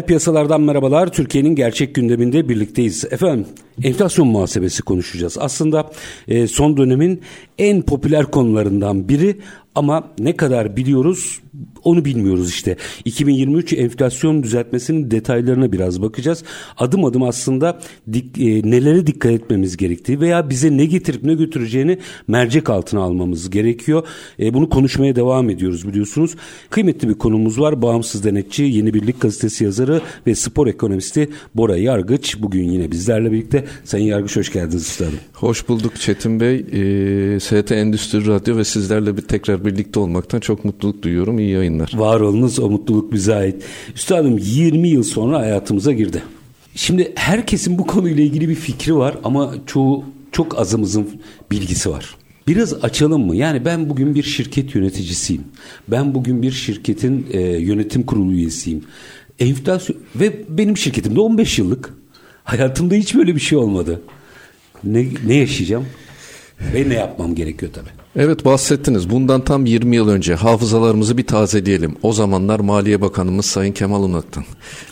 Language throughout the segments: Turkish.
Reel piyasalardan merhabalar. Türkiye'nin gerçek gündeminde birlikteyiz. Efendim enflasyon muhasebesi konuşacağız. Aslında e, son dönemin en popüler konularından biri ama ne kadar biliyoruz onu bilmiyoruz işte. 2023 enflasyon düzeltmesinin detaylarına biraz bakacağız. Adım adım aslında dik, e, nelere dikkat etmemiz gerektiği veya bize ne getirip ne götüreceğini mercek altına almamız gerekiyor. E, bunu konuşmaya devam ediyoruz biliyorsunuz. Kıymetli bir konumuz var. Bağımsız denetçi, Yeni Birlik gazetesi yazarı ve spor ekonomisti Bora Yargıç. Bugün yine bizlerle birlikte. Sayın Yargıç hoş geldiniz üstadım. Hoş bulduk Çetin Bey. E, ST Endüstri Radyo ve sizlerle bir tekrar birlikte olmaktan çok mutluluk duyuyorum. İyi yayınlar. Var olunuz o mutluluk bize ait. Üstadım 20 yıl sonra hayatımıza girdi. Şimdi herkesin bu konuyla ilgili bir fikri var ama çoğu çok azımızın bilgisi var. Biraz açalım mı? Yani ben bugün bir şirket yöneticisiyim. Ben bugün bir şirketin e, yönetim kurulu üyesiyim. Enflasyon ve benim şirketimde 15 yıllık. Hayatımda hiç böyle bir şey olmadı. Ne, ne yaşayacağım? Ve ne yapmam gerekiyor tabii. Evet bahsettiniz. Bundan tam 20 yıl önce hafızalarımızı bir tazeleyelim. O zamanlar Maliye Bakanımız Sayın Kemal Unak'tan.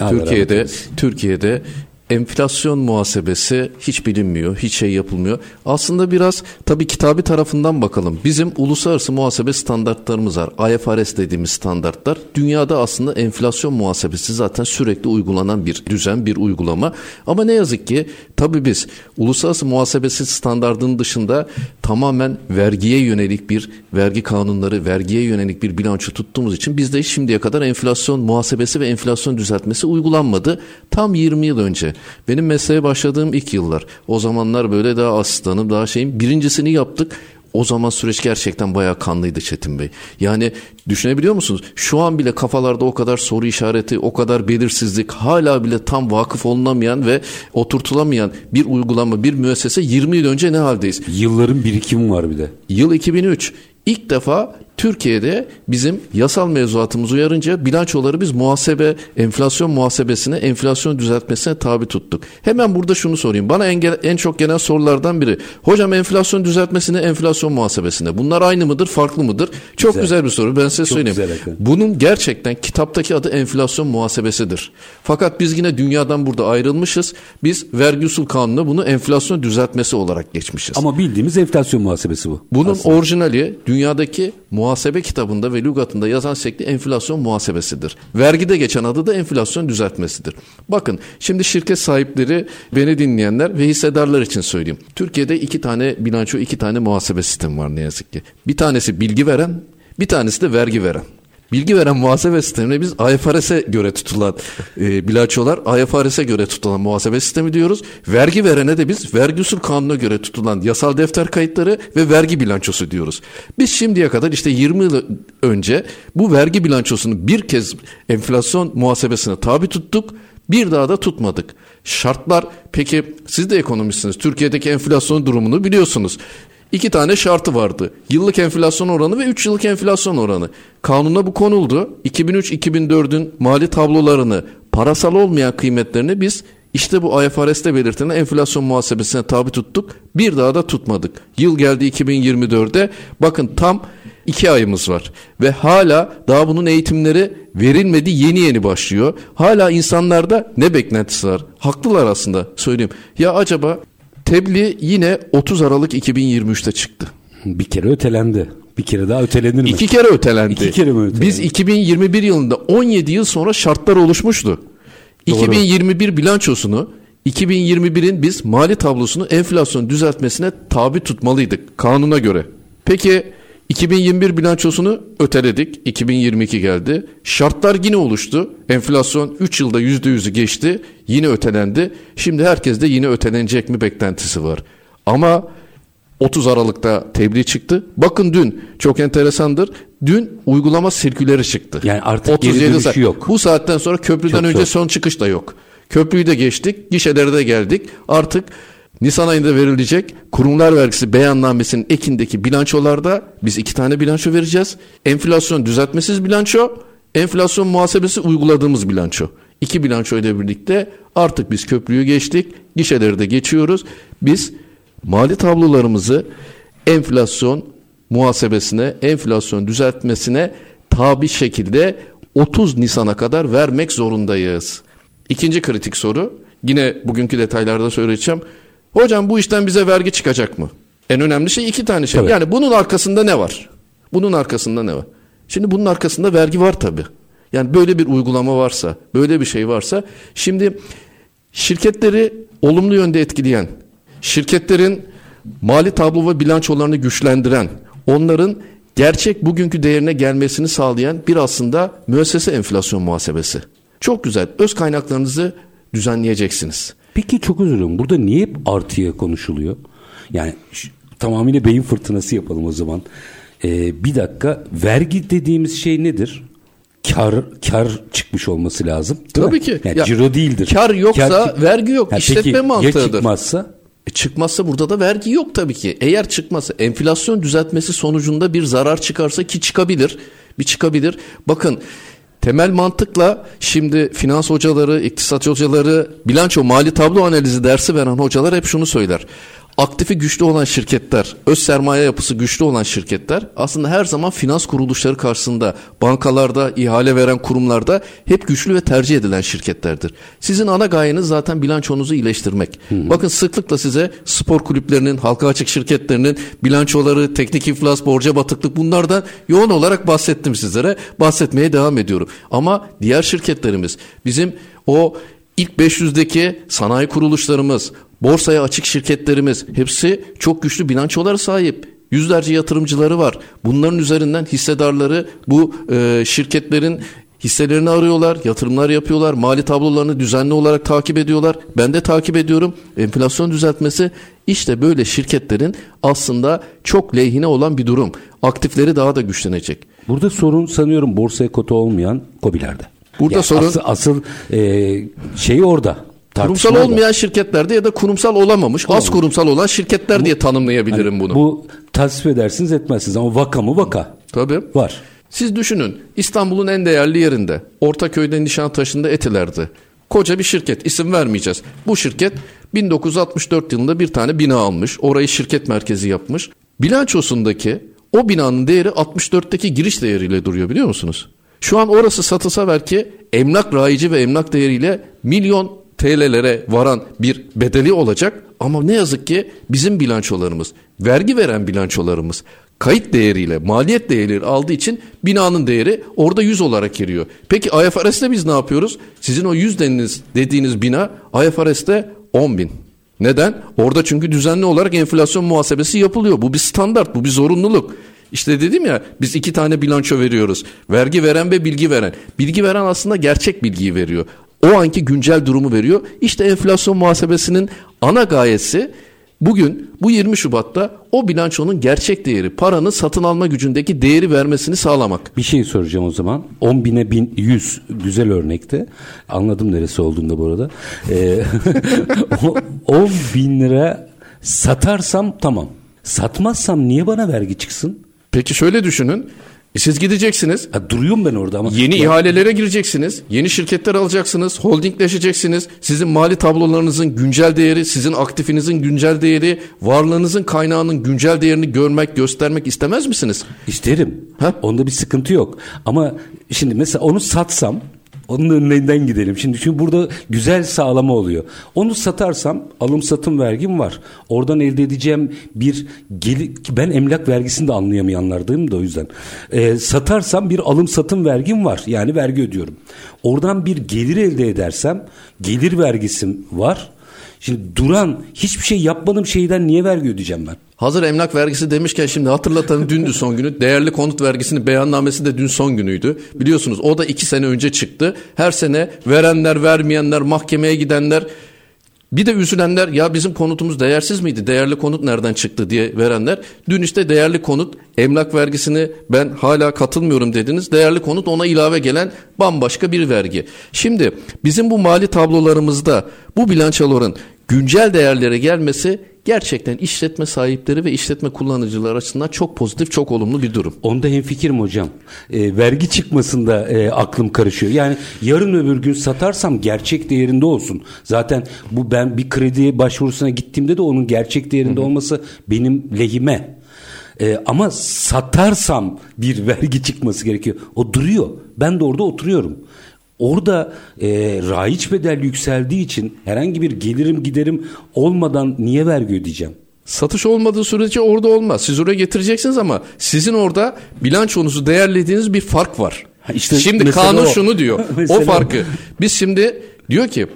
Türkiye'de Türkiye'de enflasyon muhasebesi hiç bilinmiyor, hiç şey yapılmıyor. Aslında biraz tabii kitabi tarafından bakalım. Bizim uluslararası muhasebe standartlarımız var. IFRS dediğimiz standartlar. Dünyada aslında enflasyon muhasebesi zaten sürekli uygulanan bir düzen, bir uygulama. Ama ne yazık ki tabii biz uluslararası muhasebesi standartının dışında tamamen vergiye yönelik bir vergi kanunları, vergiye yönelik bir bilanço tuttuğumuz için bizde şimdiye kadar enflasyon muhasebesi ve enflasyon düzeltmesi uygulanmadı. Tam 20 yıl önce benim mesleğe başladığım ilk yıllar. O zamanlar böyle daha asistanım, daha şeyim. Birincisini yaptık. O zaman süreç gerçekten bayağı kanlıydı Çetin Bey. Yani düşünebiliyor musunuz? Şu an bile kafalarda o kadar soru işareti, o kadar belirsizlik, hala bile tam vakıf olunamayan ve oturtulamayan bir uygulama, bir müessese 20 yıl önce ne haldeyiz? Yılların birikimi var bir de. Yıl 2003. İlk defa Türkiye'de bizim yasal mevzuatımız uyarınca bilançoları biz muhasebe, enflasyon muhasebesine, enflasyon düzeltmesine tabi tuttuk. Hemen burada şunu sorayım. Bana en, en çok gelen sorulardan biri. Hocam enflasyon düzeltmesine, enflasyon muhasebesine. Bunlar aynı mıdır, farklı mıdır? Çok güzel, güzel bir soru. Ben size çok söyleyeyim. Güzel, Bunun gerçekten kitaptaki adı enflasyon muhasebesidir. Fakat biz yine dünyadan burada ayrılmışız. Biz vergi usul kanununa bunu enflasyon düzeltmesi olarak geçmişiz. Ama bildiğimiz enflasyon muhasebesi bu. Bunun aslında. orijinali dünyadaki muhasebe kitabında ve lügatında yazan şekli enflasyon muhasebesidir. Vergide geçen adı da enflasyon düzeltmesidir. Bakın şimdi şirket sahipleri beni dinleyenler ve hissedarlar için söyleyeyim. Türkiye'de iki tane bilanço, iki tane muhasebe sistemi var ne yazık ki. Bir tanesi bilgi veren, bir tanesi de vergi veren. Bilgi veren muhasebe sistemine biz IFRS'e göre tutulan e, bilançolar, IFRS'e göre tutulan muhasebe sistemi diyoruz. Vergi verene de biz vergi usul kanuna göre tutulan yasal defter kayıtları ve vergi bilançosu diyoruz. Biz şimdiye kadar işte 20 yıl önce bu vergi bilançosunu bir kez enflasyon muhasebesine tabi tuttuk. Bir daha da tutmadık. Şartlar peki siz de ekonomistsiniz. Türkiye'deki enflasyon durumunu biliyorsunuz. İki tane şartı vardı. Yıllık enflasyon oranı ve 3 yıllık enflasyon oranı. Kanuna bu konuldu. 2003-2004'ün mali tablolarını, parasal olmayan kıymetlerini biz işte bu IFRS'te belirtilen enflasyon muhasebesine tabi tuttuk. Bir daha da tutmadık. Yıl geldi 2024'de. Bakın tam iki ayımız var. Ve hala daha bunun eğitimleri verilmedi yeni yeni başlıyor. Hala insanlarda ne beklentisi var? Haklılar aslında söyleyeyim. Ya acaba Tebliğ yine 30 Aralık 2023'te çıktı. Bir kere ötelendi. Bir kere daha ötelenir mi? İki kere ötelendi. İki kere mi ötelendi? Biz 2021 yılında 17 yıl sonra şartlar oluşmuştu. Doğru. 2021 bilançosunu 2021'in biz mali tablosunu enflasyon düzeltmesine tabi tutmalıydık kanuna göre. Peki 2021 bilançosunu öteledik. 2022 geldi. Şartlar yine oluştu. Enflasyon 3 yılda %100'ü geçti. Yine ötelendi. Şimdi herkes de yine ötelenecek mi beklentisi var. Ama 30 Aralık'ta tebliğ çıktı. Bakın dün çok enteresandır. Dün uygulama sirküleri çıktı. Yani artık geri dönüşü saat. yok. Bu saatten sonra köprüden Çok önce zor. son çıkış da yok. Köprüyü de geçtik, gişelere de geldik. Artık Nisan ayında verilecek kurumlar vergisi beyannamesinin ekindeki bilançolarda biz iki tane bilanço vereceğiz. Enflasyon düzeltmesiz bilanço, enflasyon muhasebesi uyguladığımız bilanço. İki bilanço ile birlikte artık biz köprüyü geçtik, gişeleri de geçiyoruz. Biz mali tablolarımızı enflasyon muhasebesine, enflasyon düzeltmesine tabi şekilde 30 Nisan'a kadar vermek zorundayız. İkinci kritik soru, yine bugünkü detaylarda söyleyeceğim. Hocam bu işten bize vergi çıkacak mı? En önemli şey iki tane şey. Tabii. Yani bunun arkasında ne var? Bunun arkasında ne var? Şimdi bunun arkasında vergi var tabii. Yani böyle bir uygulama varsa, böyle bir şey varsa şimdi şirketleri olumlu yönde etkileyen, şirketlerin mali tablo ve bilançolarını güçlendiren, onların gerçek bugünkü değerine gelmesini sağlayan bir aslında müessese enflasyon muhasebesi. Çok güzel. Öz kaynaklarınızı düzenleyeceksiniz. Peki çok özür dilerim. Burada niye hep artıya konuşuluyor? Yani tamamıyla beyin fırtınası yapalım o zaman. Ee, bir dakika vergi dediğimiz şey nedir? Kar kar çıkmış olması lazım. Tabii mi? ki. Yani Ya, ciro değildir. kar yoksa çık- vergi yok. Ha, İşletme peki, Ya mantığıdır. çıkmazsa? E çıkmazsa burada da vergi yok tabii ki. Eğer çıkmazsa enflasyon düzeltmesi sonucunda bir zarar çıkarsa ki çıkabilir. Bir çıkabilir. Bakın temel mantıkla şimdi finans hocaları, iktisat hocaları, bilanço, mali tablo analizi dersi veren hocalar hep şunu söyler. Aktifi güçlü olan şirketler, öz sermaye yapısı güçlü olan şirketler aslında her zaman finans kuruluşları karşısında, bankalarda, ihale veren kurumlarda hep güçlü ve tercih edilen şirketlerdir. Sizin ana gayeniz zaten bilançonuzu iyileştirmek. Bakın sıklıkla size spor kulüplerinin, halka açık şirketlerinin bilançoları, teknik iflas, borca batıklık bunlardan yoğun olarak bahsettim sizlere. Bahsetmeye devam ediyorum. Ama diğer şirketlerimiz bizim o İlk 500'deki sanayi kuruluşlarımız, borsaya açık şirketlerimiz hepsi çok güçlü bilançolara sahip. Yüzlerce yatırımcıları var. Bunların üzerinden hissedarları bu e, şirketlerin hisselerini arıyorlar, yatırımlar yapıyorlar, mali tablolarını düzenli olarak takip ediyorlar. Ben de takip ediyorum. Enflasyon düzeltmesi işte böyle şirketlerin aslında çok lehine olan bir durum. Aktifleri daha da güçlenecek. Burada sorun sanıyorum borsaya kota olmayan kobilerde. Burada Yani sorun- asıl, asıl e, şey orada. Kurumsal olmayan şirketlerde ya da kurumsal olamamış, az kurumsal olan şirketler diye tanımlayabilirim Hani bunu. Bu tasvip edersiniz etmezsiniz ama vaka mı vaka Tabii. var. Siz düşünün İstanbul'un en değerli yerinde Ortaköy'de Nişantaşı'nda Etiler'de koca bir şirket isim vermeyeceğiz. Bu şirket 1964 yılında bir tane bina almış orayı şirket merkezi yapmış. Bilançosundaki o binanın değeri 64'teki giriş değeriyle duruyor biliyor musunuz? Şu an orası satılsa belki emlak rayici ve emlak değeriyle milyon TL'lere varan bir bedeli olacak ama ne yazık ki bizim bilançolarımız, vergi veren bilançolarımız kayıt değeriyle, maliyet değeriyle aldığı için binanın değeri orada 100 olarak giriyor. Peki IFRS'te biz ne yapıyoruz? Sizin o 100 dediğiniz, dediğiniz bina IFRS'te 10 bin. Neden? Orada çünkü düzenli olarak enflasyon muhasebesi yapılıyor. Bu bir standart, bu bir zorunluluk. İşte dedim ya biz iki tane bilanço veriyoruz. Vergi veren ve bilgi veren. Bilgi veren aslında gerçek bilgiyi veriyor. O anki güncel durumu veriyor. İşte enflasyon muhasebesinin ana gayesi bugün bu 20 Şubat'ta o bilançonun gerçek değeri, paranın satın alma gücündeki değeri vermesini sağlamak. Bir şey soracağım o zaman. 10 bine bin 100 güzel örnekte. Anladım neresi olduğunda bu arada. Ee, o- 10 bin lira satarsam tamam. Satmazsam niye bana vergi çıksın? Peki şöyle düşünün. E siz gideceksiniz. Ha, duruyorum ben orada ama. Yeni Ya- ihalelere gireceksiniz. Yeni şirketler alacaksınız. Holdingleşeceksiniz. Sizin mali tablolarınızın güncel değeri, sizin aktifinizin güncel değeri, varlığınızın kaynağının güncel değerini görmek, göstermek istemez misiniz? İsterim. Ha? Onda bir sıkıntı yok. Ama şimdi mesela onu satsam onun önünden gidelim. Şimdi çünkü burada güzel sağlama oluyor. Onu satarsam alım satım vergim var. Oradan elde edeceğim bir gelir ben emlak vergisini de anlayamayanlardayım da o yüzden. Ee, satarsam bir alım satım vergim var. Yani vergi ödüyorum. Oradan bir gelir elde edersem gelir vergisim var. Şimdi duran hiçbir şey yapmadığım şeyden niye vergi ödeyeceğim ben? Hazır emlak vergisi demişken şimdi hatırlatalım dündü son günü. Değerli konut vergisinin beyannamesi de dün son günüydü. Biliyorsunuz o da iki sene önce çıktı. Her sene verenler vermeyenler mahkemeye gidenler bir de üzülenler ya bizim konutumuz değersiz miydi? Değerli konut nereden çıktı diye verenler. Dün işte değerli konut emlak vergisini ben hala katılmıyorum dediniz. Değerli konut ona ilave gelen bambaşka bir vergi. Şimdi bizim bu mali tablolarımızda bu bilançoların güncel değerlere gelmesi gerçekten işletme sahipleri ve işletme kullanıcılar açısından çok pozitif, çok olumlu bir durum. Onda hemfikirim hocam. E, vergi çıkmasında e, aklım karışıyor. Yani yarın öbür gün satarsam gerçek değerinde olsun. Zaten bu ben bir kredi başvurusuna gittiğimde de onun gerçek değerinde Hı-hı. olması benim lehime. E, ama satarsam bir vergi çıkması gerekiyor. O duruyor. Ben de orada oturuyorum. Orada e, raiç bedel yükseldiği için herhangi bir gelirim giderim olmadan niye vergi ödeyeceğim? Satış olmadığı sürece orada olmaz. Siz oraya getireceksiniz ama sizin orada bilançonuzu değerlediğiniz bir fark var. Ha işte şimdi kanun o. şunu diyor. o farkı. Biz şimdi diyor ki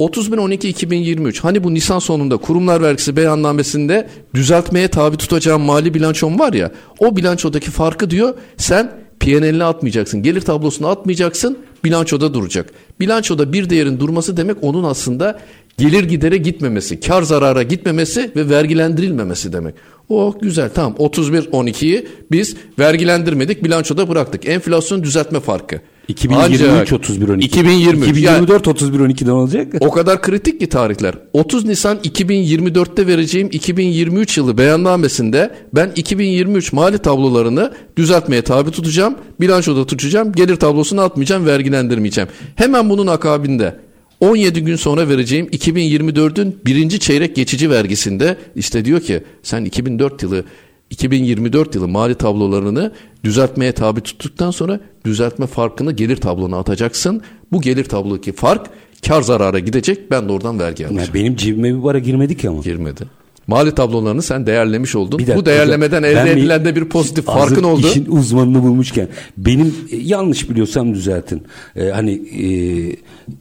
30.012-2023 hani bu Nisan sonunda kurumlar vergisi beyannamesinde düzeltmeye tabi tutacağım mali bilançom var ya o bilançodaki farkı diyor sen P&L'ine atmayacaksın gelir tablosuna atmayacaksın bilançoda duracak. Bilançoda bir değerin durması demek onun aslında gelir gidere gitmemesi, kar zarara gitmemesi ve vergilendirilmemesi demek. Oh güzel tamam 31-12'yi biz vergilendirmedik bilançoda bıraktık. Enflasyon düzeltme farkı. 2023 31 12. 2023. 2024 yani, 31 12'den olacak. O kadar kritik ki tarihler. 30 Nisan 2024'te vereceğim 2023 yılı beyannamesinde ben 2023 mali tablolarını düzeltmeye tabi tutacağım. Bilançoda tutacağım. Gelir tablosunu atmayacağım, vergilendirmeyeceğim. Hemen bunun akabinde 17 gün sonra vereceğim 2024'ün birinci çeyrek geçici vergisinde işte diyor ki sen 2004 yılı 2024 yılı mali tablolarını düzeltmeye tabi tuttuktan sonra düzeltme farkını gelir tablona atacaksın. Bu gelir tablodaki fark kar zarara gidecek. Ben de oradan vergi alacağım. Yani benim cebime bir para girmedi ki ama. Girmedi. Mali tablolarını sen değerlemiş oldun. Bir dakika, Bu değerlemeden elde edilen de bir pozitif farkın oldu. işin uzmanını bulmuşken benim e, yanlış biliyorsam düzeltin. Ee, hani e,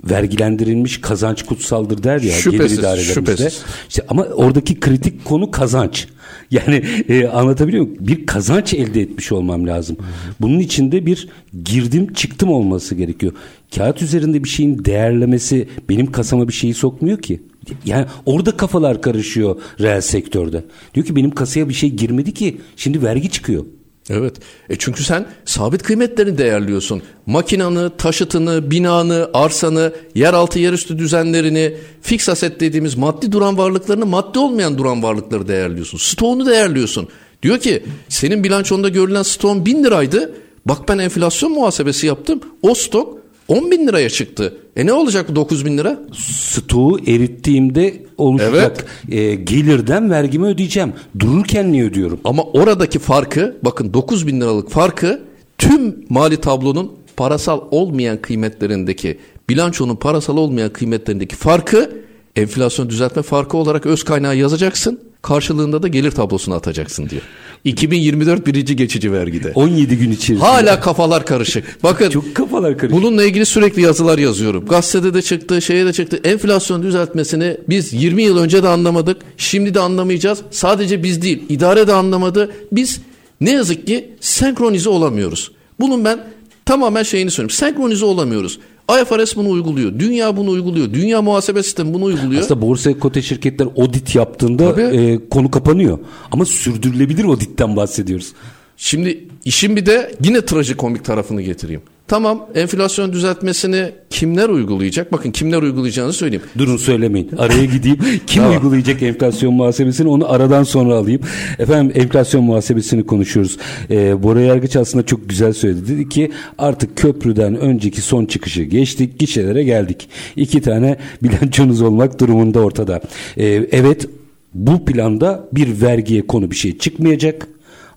vergilendirilmiş kazanç kutsaldır der ya şüphesiz, gelir idarelerimizde. Şüphesiz. İşte ama oradaki kritik konu kazanç. Yani e, anlatabiliyor muyum? Bir kazanç elde etmiş olmam lazım. Bunun içinde bir girdim çıktım olması gerekiyor. Kağıt üzerinde bir şeyin değerlemesi benim kasama bir şeyi sokmuyor ki. Yani orada kafalar karışıyor reel sektörde. Diyor ki benim kasaya bir şey girmedi ki şimdi vergi çıkıyor. Evet. E çünkü sen sabit kıymetlerini değerliyorsun. Makinanı, taşıtını, binanı, arsanı, yeraltı yerüstü düzenlerini, fix aset dediğimiz maddi duran varlıklarını, maddi olmayan duran varlıkları değerliyorsun. Stoğunu değerliyorsun. Diyor ki senin bilançonda görülen stoğun bin liraydı. Bak ben enflasyon muhasebesi yaptım. O stok 10 bin liraya çıktı. E ne olacak bu 9 bin lira? Stoğu erittiğimde oluşacak evet. e, gelirden vergimi ödeyeceğim. Dururken niye ödüyorum? Ama oradaki farkı bakın 9 bin liralık farkı tüm mali tablonun parasal olmayan kıymetlerindeki bilançonun parasal olmayan kıymetlerindeki farkı enflasyon düzeltme farkı olarak öz kaynağı yazacaksın. Karşılığında da gelir tablosuna atacaksın diyor. 2024 birinci geçici vergide. 17 gün içerisinde. Hala kafalar karışık. Bakın. Çok kafalar karışık. Bununla ilgili sürekli yazılar yazıyorum. Gazetede de çıktı, şeye de çıktı. Enflasyon düzeltmesini biz 20 yıl önce de anlamadık. Şimdi de anlamayacağız. Sadece biz değil, idare de anlamadı. Biz ne yazık ki senkronize olamıyoruz. Bunun ben tamamen şeyini söyleyeyim. Senkronize olamıyoruz. IFRS bunu uyguluyor. Dünya bunu uyguluyor. Dünya muhasebe sistemi bunu uyguluyor. Aslında borsa kote şirketler audit yaptığında e, konu kapanıyor. Ama sürdürülebilir auditten bahsediyoruz. Şimdi işin bir de yine trajikomik tarafını getireyim. Tamam enflasyon düzeltmesini kimler uygulayacak? Bakın kimler uygulayacağını söyleyeyim. Durun söylemeyin. Araya gideyim. Kim tamam. uygulayacak enflasyon muhasebesini onu aradan sonra alayım. Efendim enflasyon muhasebesini konuşuyoruz. Ee, Bora Yargıç aslında çok güzel söyledi. Dedi ki artık köprüden önceki son çıkışı geçtik. Gişelere geldik. İki tane bilançonuz olmak durumunda ortada. Ee, evet bu planda bir vergiye konu bir şey çıkmayacak.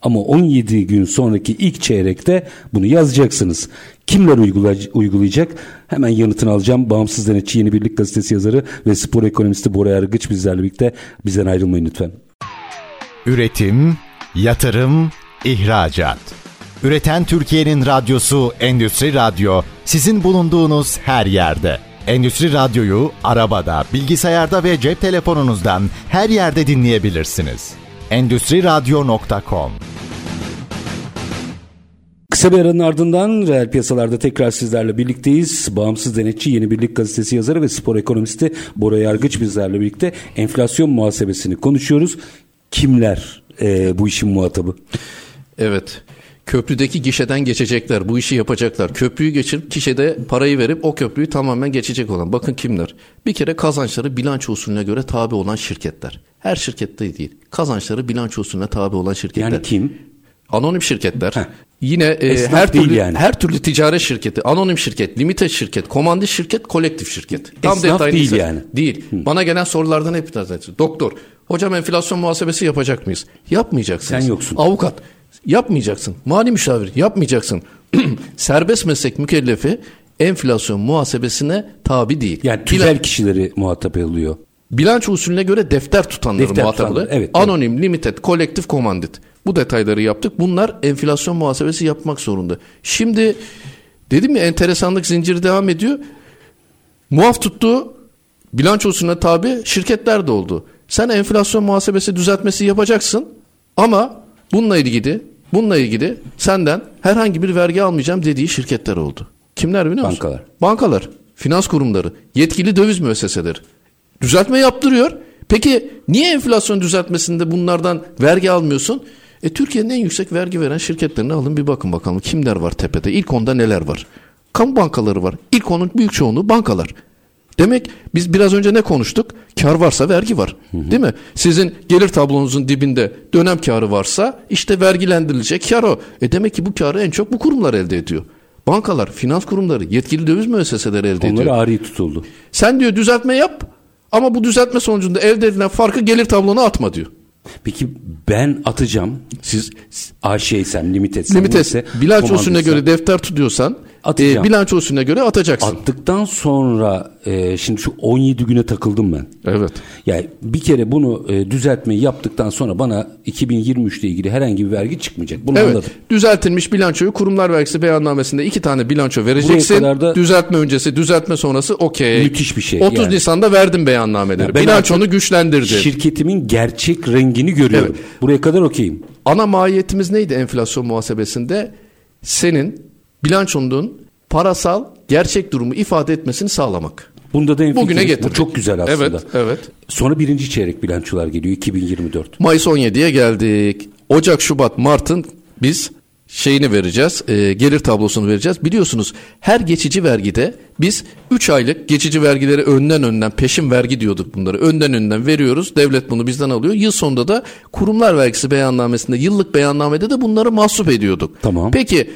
Ama 17 gün sonraki ilk çeyrekte bunu yazacaksınız. Kimler uygulayacak? Hemen yanıtını alacağım. Bağımsız Denetçi Yeni Birlik Gazetesi yazarı ve spor ekonomisti Bora Yargıç bizlerle birlikte. Bizden ayrılmayın lütfen. Üretim, yatırım, ihracat. Üreten Türkiye'nin radyosu Endüstri Radyo sizin bulunduğunuz her yerde. Endüstri Radyo'yu arabada, bilgisayarda ve cep telefonunuzdan her yerde dinleyebilirsiniz. Endüstri Radyo.com Kısa bir aranın ardından reel piyasalarda tekrar sizlerle birlikteyiz. Bağımsız Denetçi Yeni Birlik Gazetesi yazarı ve spor ekonomisti Bora Yargıç bizlerle birlikte enflasyon muhasebesini konuşuyoruz. Kimler e, bu işin muhatabı? Evet. Köprüdeki gişeden geçecekler, bu işi yapacaklar. Köprüyü geçirip gişede parayı verip o köprüyü tamamen geçecek olan. Bakın kimler? Bir kere kazançları bilanço usulüne göre tabi olan şirketler. Her şirkette değil. Kazançları bilanço usulüne tabi olan şirketler. Yani kim? Anonim şirketler. Heh. Yine e, Esnaf her türlü yani. her türlü ticaret şirketi, anonim şirket, limited şirket, komandit şirket, kolektif şirket. Esnaf detayını değil ise- yani. Değil. Bana gelen sorulardan hep. Doktor, hocam enflasyon muhasebesi yapacak mıyız? Yapmayacaksın. Sen yoksun. Avukat, yapmayacaksın. Mali müşavir, yapmayacaksın. Serbest meslek mükellefi enflasyon muhasebesine tabi değil. Yani tüzel kişileri muhatap alıyor. Bilanço usulüne göre defter tutanları Defter muhatabı. tutanlar, evet, Anonim, limited, kolektif, komandit. Bu detayları yaptık. Bunlar enflasyon muhasebesi yapmak zorunda. Şimdi dedim ya enteresanlık zinciri devam ediyor. Muaf tuttuğu bilanço usulüne tabi şirketler de oldu. Sen enflasyon muhasebesi düzeltmesi yapacaksın ama bununla ilgili bununla ilgili senden herhangi bir vergi almayacağım dediği şirketler oldu. Kimler biliyor musun? Bankalar. Bankalar, finans kurumları, yetkili döviz müesseseleri. Düzeltme yaptırıyor. Peki niye enflasyon düzeltmesinde bunlardan vergi almıyorsun? E Türkiye'nin en yüksek vergi veren şirketlerine alın bir bakın bakalım kimler var tepede. İlk onda neler var? Kamu bankaları var. İlk onun büyük çoğunluğu bankalar. Demek biz biraz önce ne konuştuk? Kar varsa vergi var. Değil mi? Sizin gelir tablonuzun dibinde dönem karı varsa işte vergilendirilecek kar o. E demek ki bu karı en çok bu kurumlar elde ediyor. Bankalar, finans kurumları, yetkili döviz müesseseleri elde ediyor. Onları ağrı tutuldu. Sen diyor düzeltme yap ama bu düzeltme sonucunda elde edilen farkı gelir tablona atma diyor. Peki ben atacağım. Siz AŞ'ysem, limitedsem. limite neyse, bilanço usulüne komandoysam. göre defter tutuyorsan Atacağım. e, bilanço usulüne göre atacaksın. Attıktan sonra e, şimdi şu 17 güne takıldım ben. Evet. Yani bir kere bunu e, düzeltmeyi yaptıktan sonra bana 2023 ile ilgili herhangi bir vergi çıkmayacak. Bunu Evet. anladım. Düzeltilmiş bilançoyu kurumlar vergisi beyannamesinde iki tane bilanço vereceksin. kadar da- Düzeltme öncesi, düzeltme sonrası okey. Müthiş bir şey 30 yani. Nisan'da verdim beyannameleri. Ya ben Bilançonu artık güçlendirdim. Şirketimin gerçek rengini görüyorum. Evet. Buraya kadar okeyim. Ana mahiyetimiz neydi enflasyon muhasebesinde? Senin bilançonun parasal gerçek durumu ifade etmesini sağlamak. Bunda da Bugüne getirdik. Bu çok güzel aslında. Evet, evet. Sonra birinci çeyrek bilançolar geliyor 2024. Mayıs 17'ye geldik. Ocak, Şubat, Mart'ın biz şeyini vereceğiz, e, gelir tablosunu vereceğiz. Biliyorsunuz her geçici vergide biz 3 aylık geçici vergileri önden önden peşin vergi diyorduk bunları. Önden önden veriyoruz. Devlet bunu bizden alıyor. Yıl sonunda da kurumlar vergisi beyannamesinde yıllık beyannamede de bunları mahsup ediyorduk. Tamam. Peki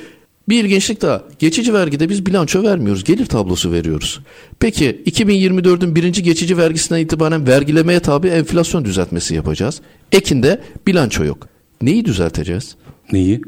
bir ilginçlik daha. Geçici vergide biz bilanço vermiyoruz. Gelir tablosu veriyoruz. Peki 2024'ün birinci geçici vergisinden itibaren vergilemeye tabi enflasyon düzeltmesi yapacağız. Ekinde bilanço yok. Neyi düzelteceğiz? Neyi? Ne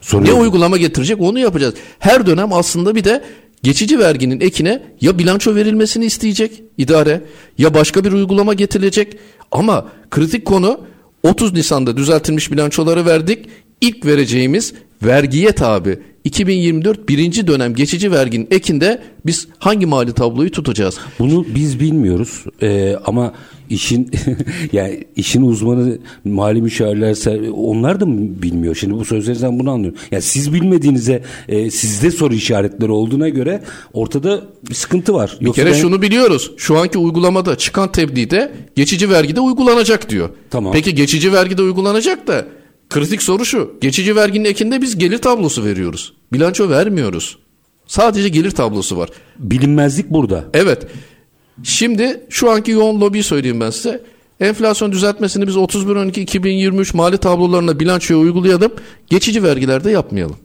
Soruyorum. uygulama getirecek onu yapacağız. Her dönem aslında bir de geçici verginin ekine ya bilanço verilmesini isteyecek idare ya başka bir uygulama getirilecek. Ama kritik konu 30 Nisan'da düzeltilmiş bilançoları verdik. İlk vereceğimiz vergiye tabi 2024 birinci dönem geçici verginin ekinde biz hangi mali tabloyu tutacağız? Bunu biz bilmiyoruz Ee, ama işin yani işin uzmanı mali müşavirler onlar da mı bilmiyor? Şimdi bu sözlerinizden bunu anlıyorum. Yani siz bilmediğinize e, sizde soru işaretleri olduğuna göre ortada bir sıkıntı var. Bir Yoksa kere ben- şunu biliyoruz. Şu anki uygulamada çıkan tebliğde geçici vergide uygulanacak diyor. Tamam. Peki geçici vergide uygulanacak da kritik soru şu. Geçici verginin ekinde biz gelir tablosu veriyoruz. Bilanço vermiyoruz. Sadece gelir tablosu var. bilinmezlik burada. Evet. Şimdi şu anki yoğun lobiyi söyleyeyim ben size. Enflasyon düzeltmesini biz 31-12-2023 mali tablolarına bilançoya uygulayalım. Geçici vergilerde yapmayalım.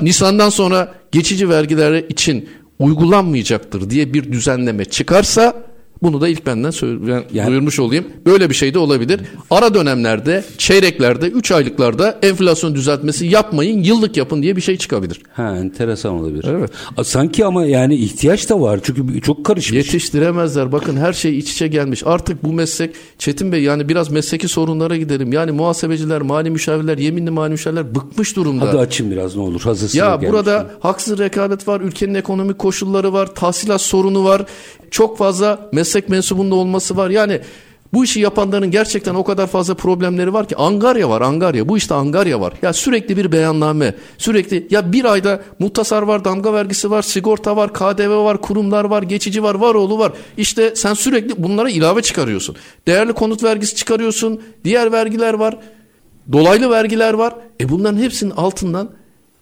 Nisan'dan sonra geçici vergiler için uygulanmayacaktır diye bir düzenleme çıkarsa Bunu da ilk benden söyle, ben Yani- duyurmuş olayım. Böyle bir şey de olabilir. Ara dönemlerde, çeyreklerde, 3 aylıklarda enflasyon düzeltmesi yapmayın, yıllık yapın diye bir şey çıkabilir. Ha enteresan olabilir. Evet. Sanki ama yani ihtiyaç da var çünkü çok karışmış. Yetiştiremezler. Bakın her şey iç içe gelmiş. Artık bu meslek Çetin Bey yani biraz mesleki sorunlara gidelim. Yani muhasebeciler, mali müşavirler, yeminli mali müşavirler bıkmış durumda. Hadi açın biraz ne olur hazırsın. Ya burada haksız rekabet var, ülkenin ekonomik koşulları var, tahsilat sorunu var. Çok fazla meslek mensubunda olması var. Yani bu işi yapanların gerçekten o kadar fazla problemleri var ki Angarya var Angarya. Bu işte Angarya var. Ya sürekli bir beyanname sürekli ya bir ayda muhtasar var damga vergisi var sigorta var KDV var kurumlar var geçici var varoğlu var. İşte sen sürekli bunlara ilave çıkarıyorsun. Değerli konut vergisi çıkarıyorsun diğer vergiler var dolaylı vergiler var. E bunların hepsinin altından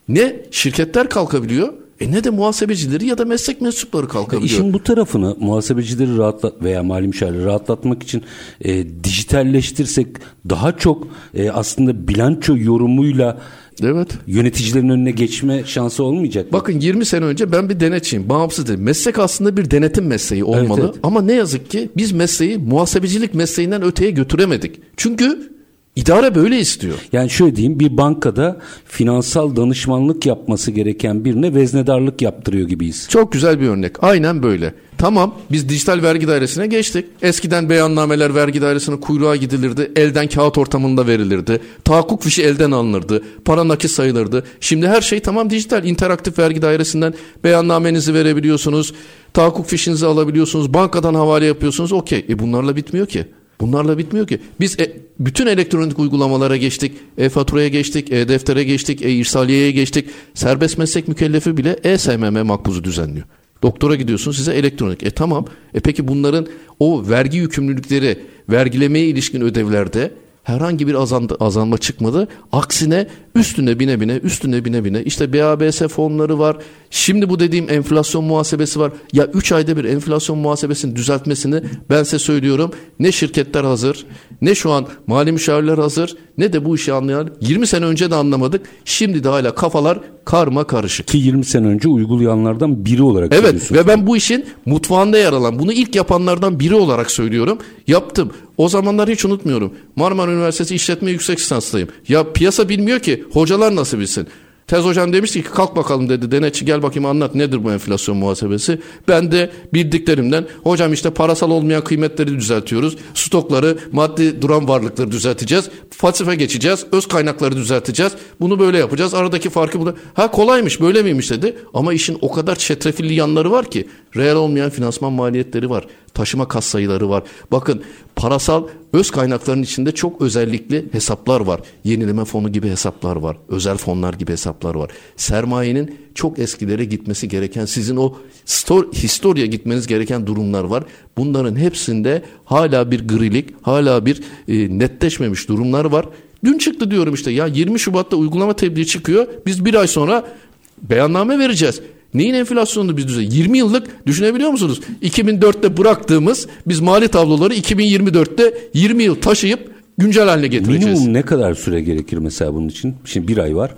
ne şirketler kalkabiliyor e ne de muhasebecileri ya da meslek mensupları kalkabiliyor. İşin bu tarafını muhasebecileri rahatlat veya mali müşavirleri rahatlatmak için e, dijitalleştirsek daha çok e, aslında bilanço yorumuyla Evet. yöneticilerin önüne geçme şansı olmayacak. mı? Bakın 20 sene önce ben bir denetçiyim. Bağımsız dedim. Meslek aslında bir denetim mesleği olmalı. Evet, evet. Ama ne yazık ki biz mesleği muhasebecilik mesleğinden öteye götüremedik. Çünkü idare böyle istiyor. Yani şöyle diyeyim bir bankada finansal danışmanlık yapması gereken birine veznedarlık yaptırıyor gibiyiz. Çok güzel bir örnek. Aynen böyle. Tamam biz dijital vergi dairesine geçtik. Eskiden beyannameler vergi dairesine kuyruğa gidilirdi. Elden kağıt ortamında verilirdi. Tahakkuk fişi elden alınırdı. Para nakit sayılırdı. Şimdi her şey tamam dijital. interaktif vergi dairesinden beyannamenizi verebiliyorsunuz. Tahakkuk fişinizi alabiliyorsunuz. Bankadan havale yapıyorsunuz. Okey. E bunlarla bitmiyor ki. Bunlarla bitmiyor ki. Biz e, bütün elektronik uygulamalara geçtik. E-faturaya geçtik, e-deftere geçtik, e-irsaliyeye geçtik. Serbest meslek mükellefi bile e-SMM makbuzu düzenliyor. Doktora gidiyorsun size elektronik. E tamam. E peki bunların o vergi yükümlülükleri, vergilemeye ilişkin ödevlerde herhangi bir azan, azalma çıkmadı. Aksine üstüne bine bine, üstüne bine bine işte BABS fonları var. Şimdi bu dediğim enflasyon muhasebesi var. Ya 3 ayda bir enflasyon muhasebesini düzeltmesini ben size söylüyorum. Ne şirketler hazır, ne şu an mali müşavirler hazır, ne de bu işi anlayan 20 sene önce de anlamadık. Şimdi de hala kafalar karma karışık. Ki 20 sene önce uygulayanlardan biri olarak Evet ve ben bu işin mutfağında yer alan, bunu ilk yapanlardan biri olarak söylüyorum. Yaptım. O zamanlar hiç unutmuyorum. Marmara Üniversitesi İşletme Yüksek Lisanslıyım. Ya piyasa bilmiyor ki hocalar nasıl bilsin? Tez hocam demişti ki kalk bakalım dedi denetçi gel bakayım anlat nedir bu enflasyon muhasebesi. Ben de bildiklerimden hocam işte parasal olmayan kıymetleri düzeltiyoruz. Stokları maddi duran varlıkları düzelteceğiz. Pasife geçeceğiz. Öz kaynakları düzelteceğiz. Bunu böyle yapacağız. Aradaki farkı burada. Ha kolaymış böyle miymiş dedi. Ama işin o kadar çetrefilli yanları var ki. Reel olmayan finansman maliyetleri var. Taşıma kas sayıları var. Bakın parasal öz kaynakların içinde çok özellikli hesaplar var. Yenileme fonu gibi hesaplar var. Özel fonlar gibi hesaplar var. Sermayenin çok eskilere gitmesi gereken sizin o stor, historiye gitmeniz gereken durumlar var. Bunların hepsinde hala bir grilik, hala bir e, netleşmemiş durumlar var. Dün çıktı diyorum işte ya 20 Şubat'ta uygulama tebliği çıkıyor. Biz bir ay sonra beyanname vereceğiz. Neyin enflasyonunu biz düzen? 20 yıllık düşünebiliyor musunuz? 2004'te bıraktığımız biz mali tabloları 2024'te 20 yıl taşıyıp güncel haline getireceğiz. Minimum ne kadar süre gerekir mesela bunun için? Şimdi bir ay var.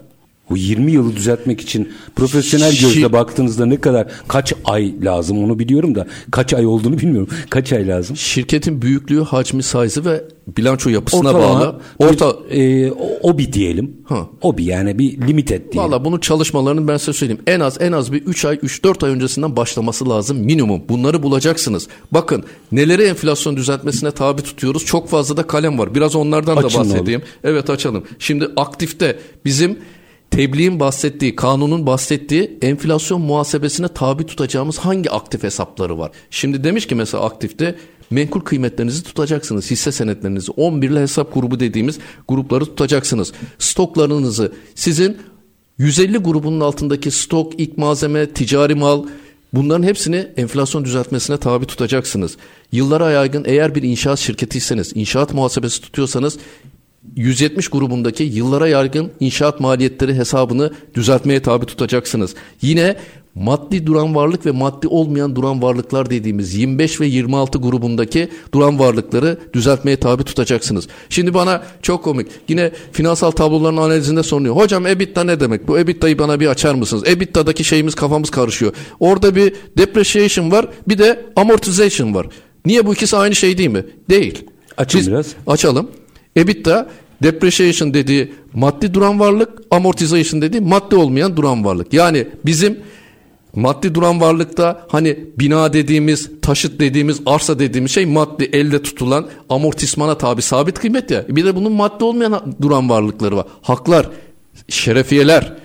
Bu 20 yılı düzeltmek için profesyonel Şi- gözle baktığınızda ne kadar kaç ay lazım onu biliyorum da kaç ay olduğunu bilmiyorum. Kaç ay lazım? Şirketin büyüklüğü, hacmi, size'ı ve bilanço yapısına Ortalama bağlı. Orta bir, e, o- obi diyelim. Ha. Obi yani bir limited diyelim. Valla bunun çalışmalarını ben size söyleyeyim. En az en az bir 3 ay 3-4 ay öncesinden başlaması lazım minimum. Bunları bulacaksınız. Bakın neleri enflasyon düzeltmesine tabi tutuyoruz. Çok fazla da kalem var. Biraz onlardan Açın da bahsedeyim. Evet açalım. Şimdi aktifte bizim tebliğin bahsettiği, kanunun bahsettiği enflasyon muhasebesine tabi tutacağımız hangi aktif hesapları var? Şimdi demiş ki mesela aktifte menkul kıymetlerinizi tutacaksınız. Hisse senetlerinizi 11'li hesap grubu dediğimiz grupları tutacaksınız. Stoklarınızı sizin 150 grubunun altındaki stok, ilk malzeme, ticari mal bunların hepsini enflasyon düzeltmesine tabi tutacaksınız. Yıllara yaygın eğer bir inşaat şirketiyseniz, inşaat muhasebesi tutuyorsanız 170 grubundaki yıllara yaygın inşaat maliyetleri hesabını düzeltmeye tabi tutacaksınız. Yine maddi duran varlık ve maddi olmayan duran varlıklar dediğimiz 25 ve 26 grubundaki duran varlıkları düzeltmeye tabi tutacaksınız. Şimdi bana çok komik. Yine finansal tabloların analizinde soruyor. Hocam EBITDA ne demek? Bu EBITDA'yı bana bir açar mısınız? EBITDA'daki şeyimiz kafamız karışıyor. Orada bir depreciation var, bir de amortization var. Niye bu ikisi aynı şey değil mi? Değil. Açın Biz biraz. Açalım. EBITDA depreciation dediği maddi duran varlık, amortization dediği maddi olmayan duran varlık. Yani bizim maddi duran varlıkta hani bina dediğimiz, taşıt dediğimiz, arsa dediğimiz şey maddi elde tutulan amortismana tabi sabit kıymet ya. Bir de bunun maddi olmayan duran varlıkları var. Haklar, şerefiyeler,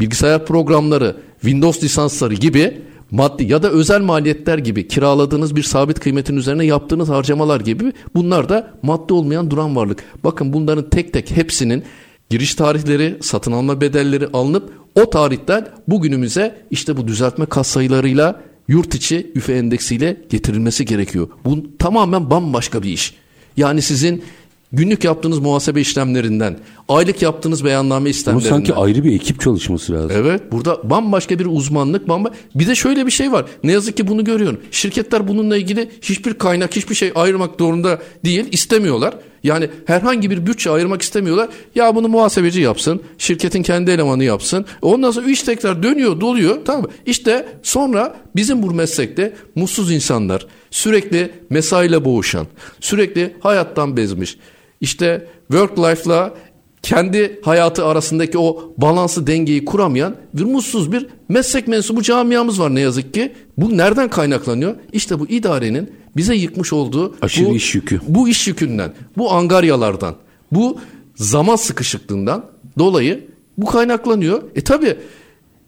bilgisayar programları, Windows lisansları gibi maddi ya da özel maliyetler gibi kiraladığınız bir sabit kıymetin üzerine yaptığınız harcamalar gibi bunlar da maddi olmayan duran varlık. Bakın bunların tek tek hepsinin giriş tarihleri, satın alma bedelleri alınıp o tarihten bugünümüze işte bu düzeltme kas sayılarıyla yurt içi üfe endeksiyle getirilmesi gerekiyor. Bu tamamen bambaşka bir iş. Yani sizin günlük yaptığınız muhasebe işlemlerinden, aylık yaptığınız beyanname Ama işlemlerinden. sanki ayrı bir ekip çalışması lazım. Evet burada bambaşka bir uzmanlık bamba bir de şöyle bir şey var. Ne yazık ki bunu görüyorum şirketler bununla ilgili hiçbir kaynak hiçbir şey ayırmak zorunda değil istemiyorlar. Yani herhangi bir bütçe ayırmak istemiyorlar. Ya bunu muhasebeci yapsın şirketin kendi elemanı yapsın. Ondan sonra iş tekrar dönüyor doluyor tamam mı? İşte sonra bizim bu meslekte mutsuz insanlar sürekli mesaiyle boğuşan sürekli hayattan bezmiş işte work life'la kendi hayatı arasındaki o balansı dengeyi kuramayan bir mutsuz bir meslek mensubu camiamız var ne yazık ki. Bu nereden kaynaklanıyor? İşte bu idarenin bize yıkmış olduğu Aşırı bu, iş yükü. Bu iş yükünden, bu angaryalardan, bu zaman sıkışıklığından dolayı bu kaynaklanıyor. E tabi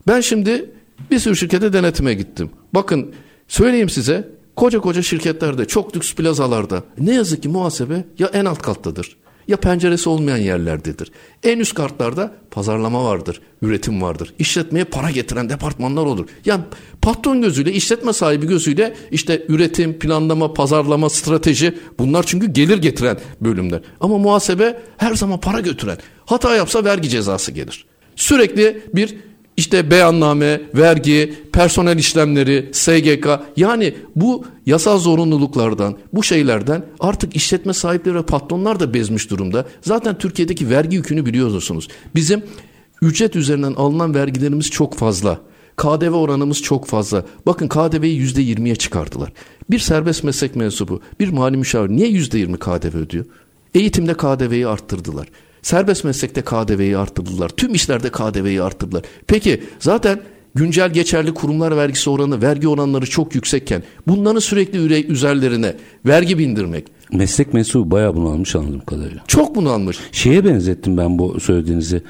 ben şimdi bir sürü şirkete denetime gittim. Bakın söyleyeyim size koca koca şirketlerde çok lüks plazalarda ne yazık ki muhasebe ya en alt kattadır ya penceresi olmayan yerlerdedir. En üst kartlarda pazarlama vardır, üretim vardır. İşletmeye para getiren departmanlar olur. Yani patron gözüyle, işletme sahibi gözüyle işte üretim, planlama, pazarlama, strateji bunlar çünkü gelir getiren bölümler. Ama muhasebe her zaman para götüren. Hata yapsa vergi cezası gelir. Sürekli bir işte beyanname, vergi, personel işlemleri, SGK yani bu yasal zorunluluklardan, bu şeylerden artık işletme sahipleri ve patronlar da bezmiş durumda. Zaten Türkiye'deki vergi yükünü biliyorsunuz. Bizim ücret üzerinden alınan vergilerimiz çok fazla. KDV oranımız çok fazla. Bakın KDV'yi yüzde yirmiye çıkardılar. Bir serbest meslek mensubu, bir mali müşavir niye yüzde yirmi KDV ödüyor? Eğitimde KDV'yi arttırdılar. Serbest meslekte KDV'yi arttırdılar. Tüm işlerde KDV'yi arttırdılar. Peki zaten güncel geçerli kurumlar vergisi oranı, vergi oranları çok yüksekken bunların sürekli üre, üzerlerine vergi bindirmek Meslek mensubu bayağı bunu almış anladığım kadarıyla. çok bunalmış. Şeye benzettim ben bu söylediğinizi.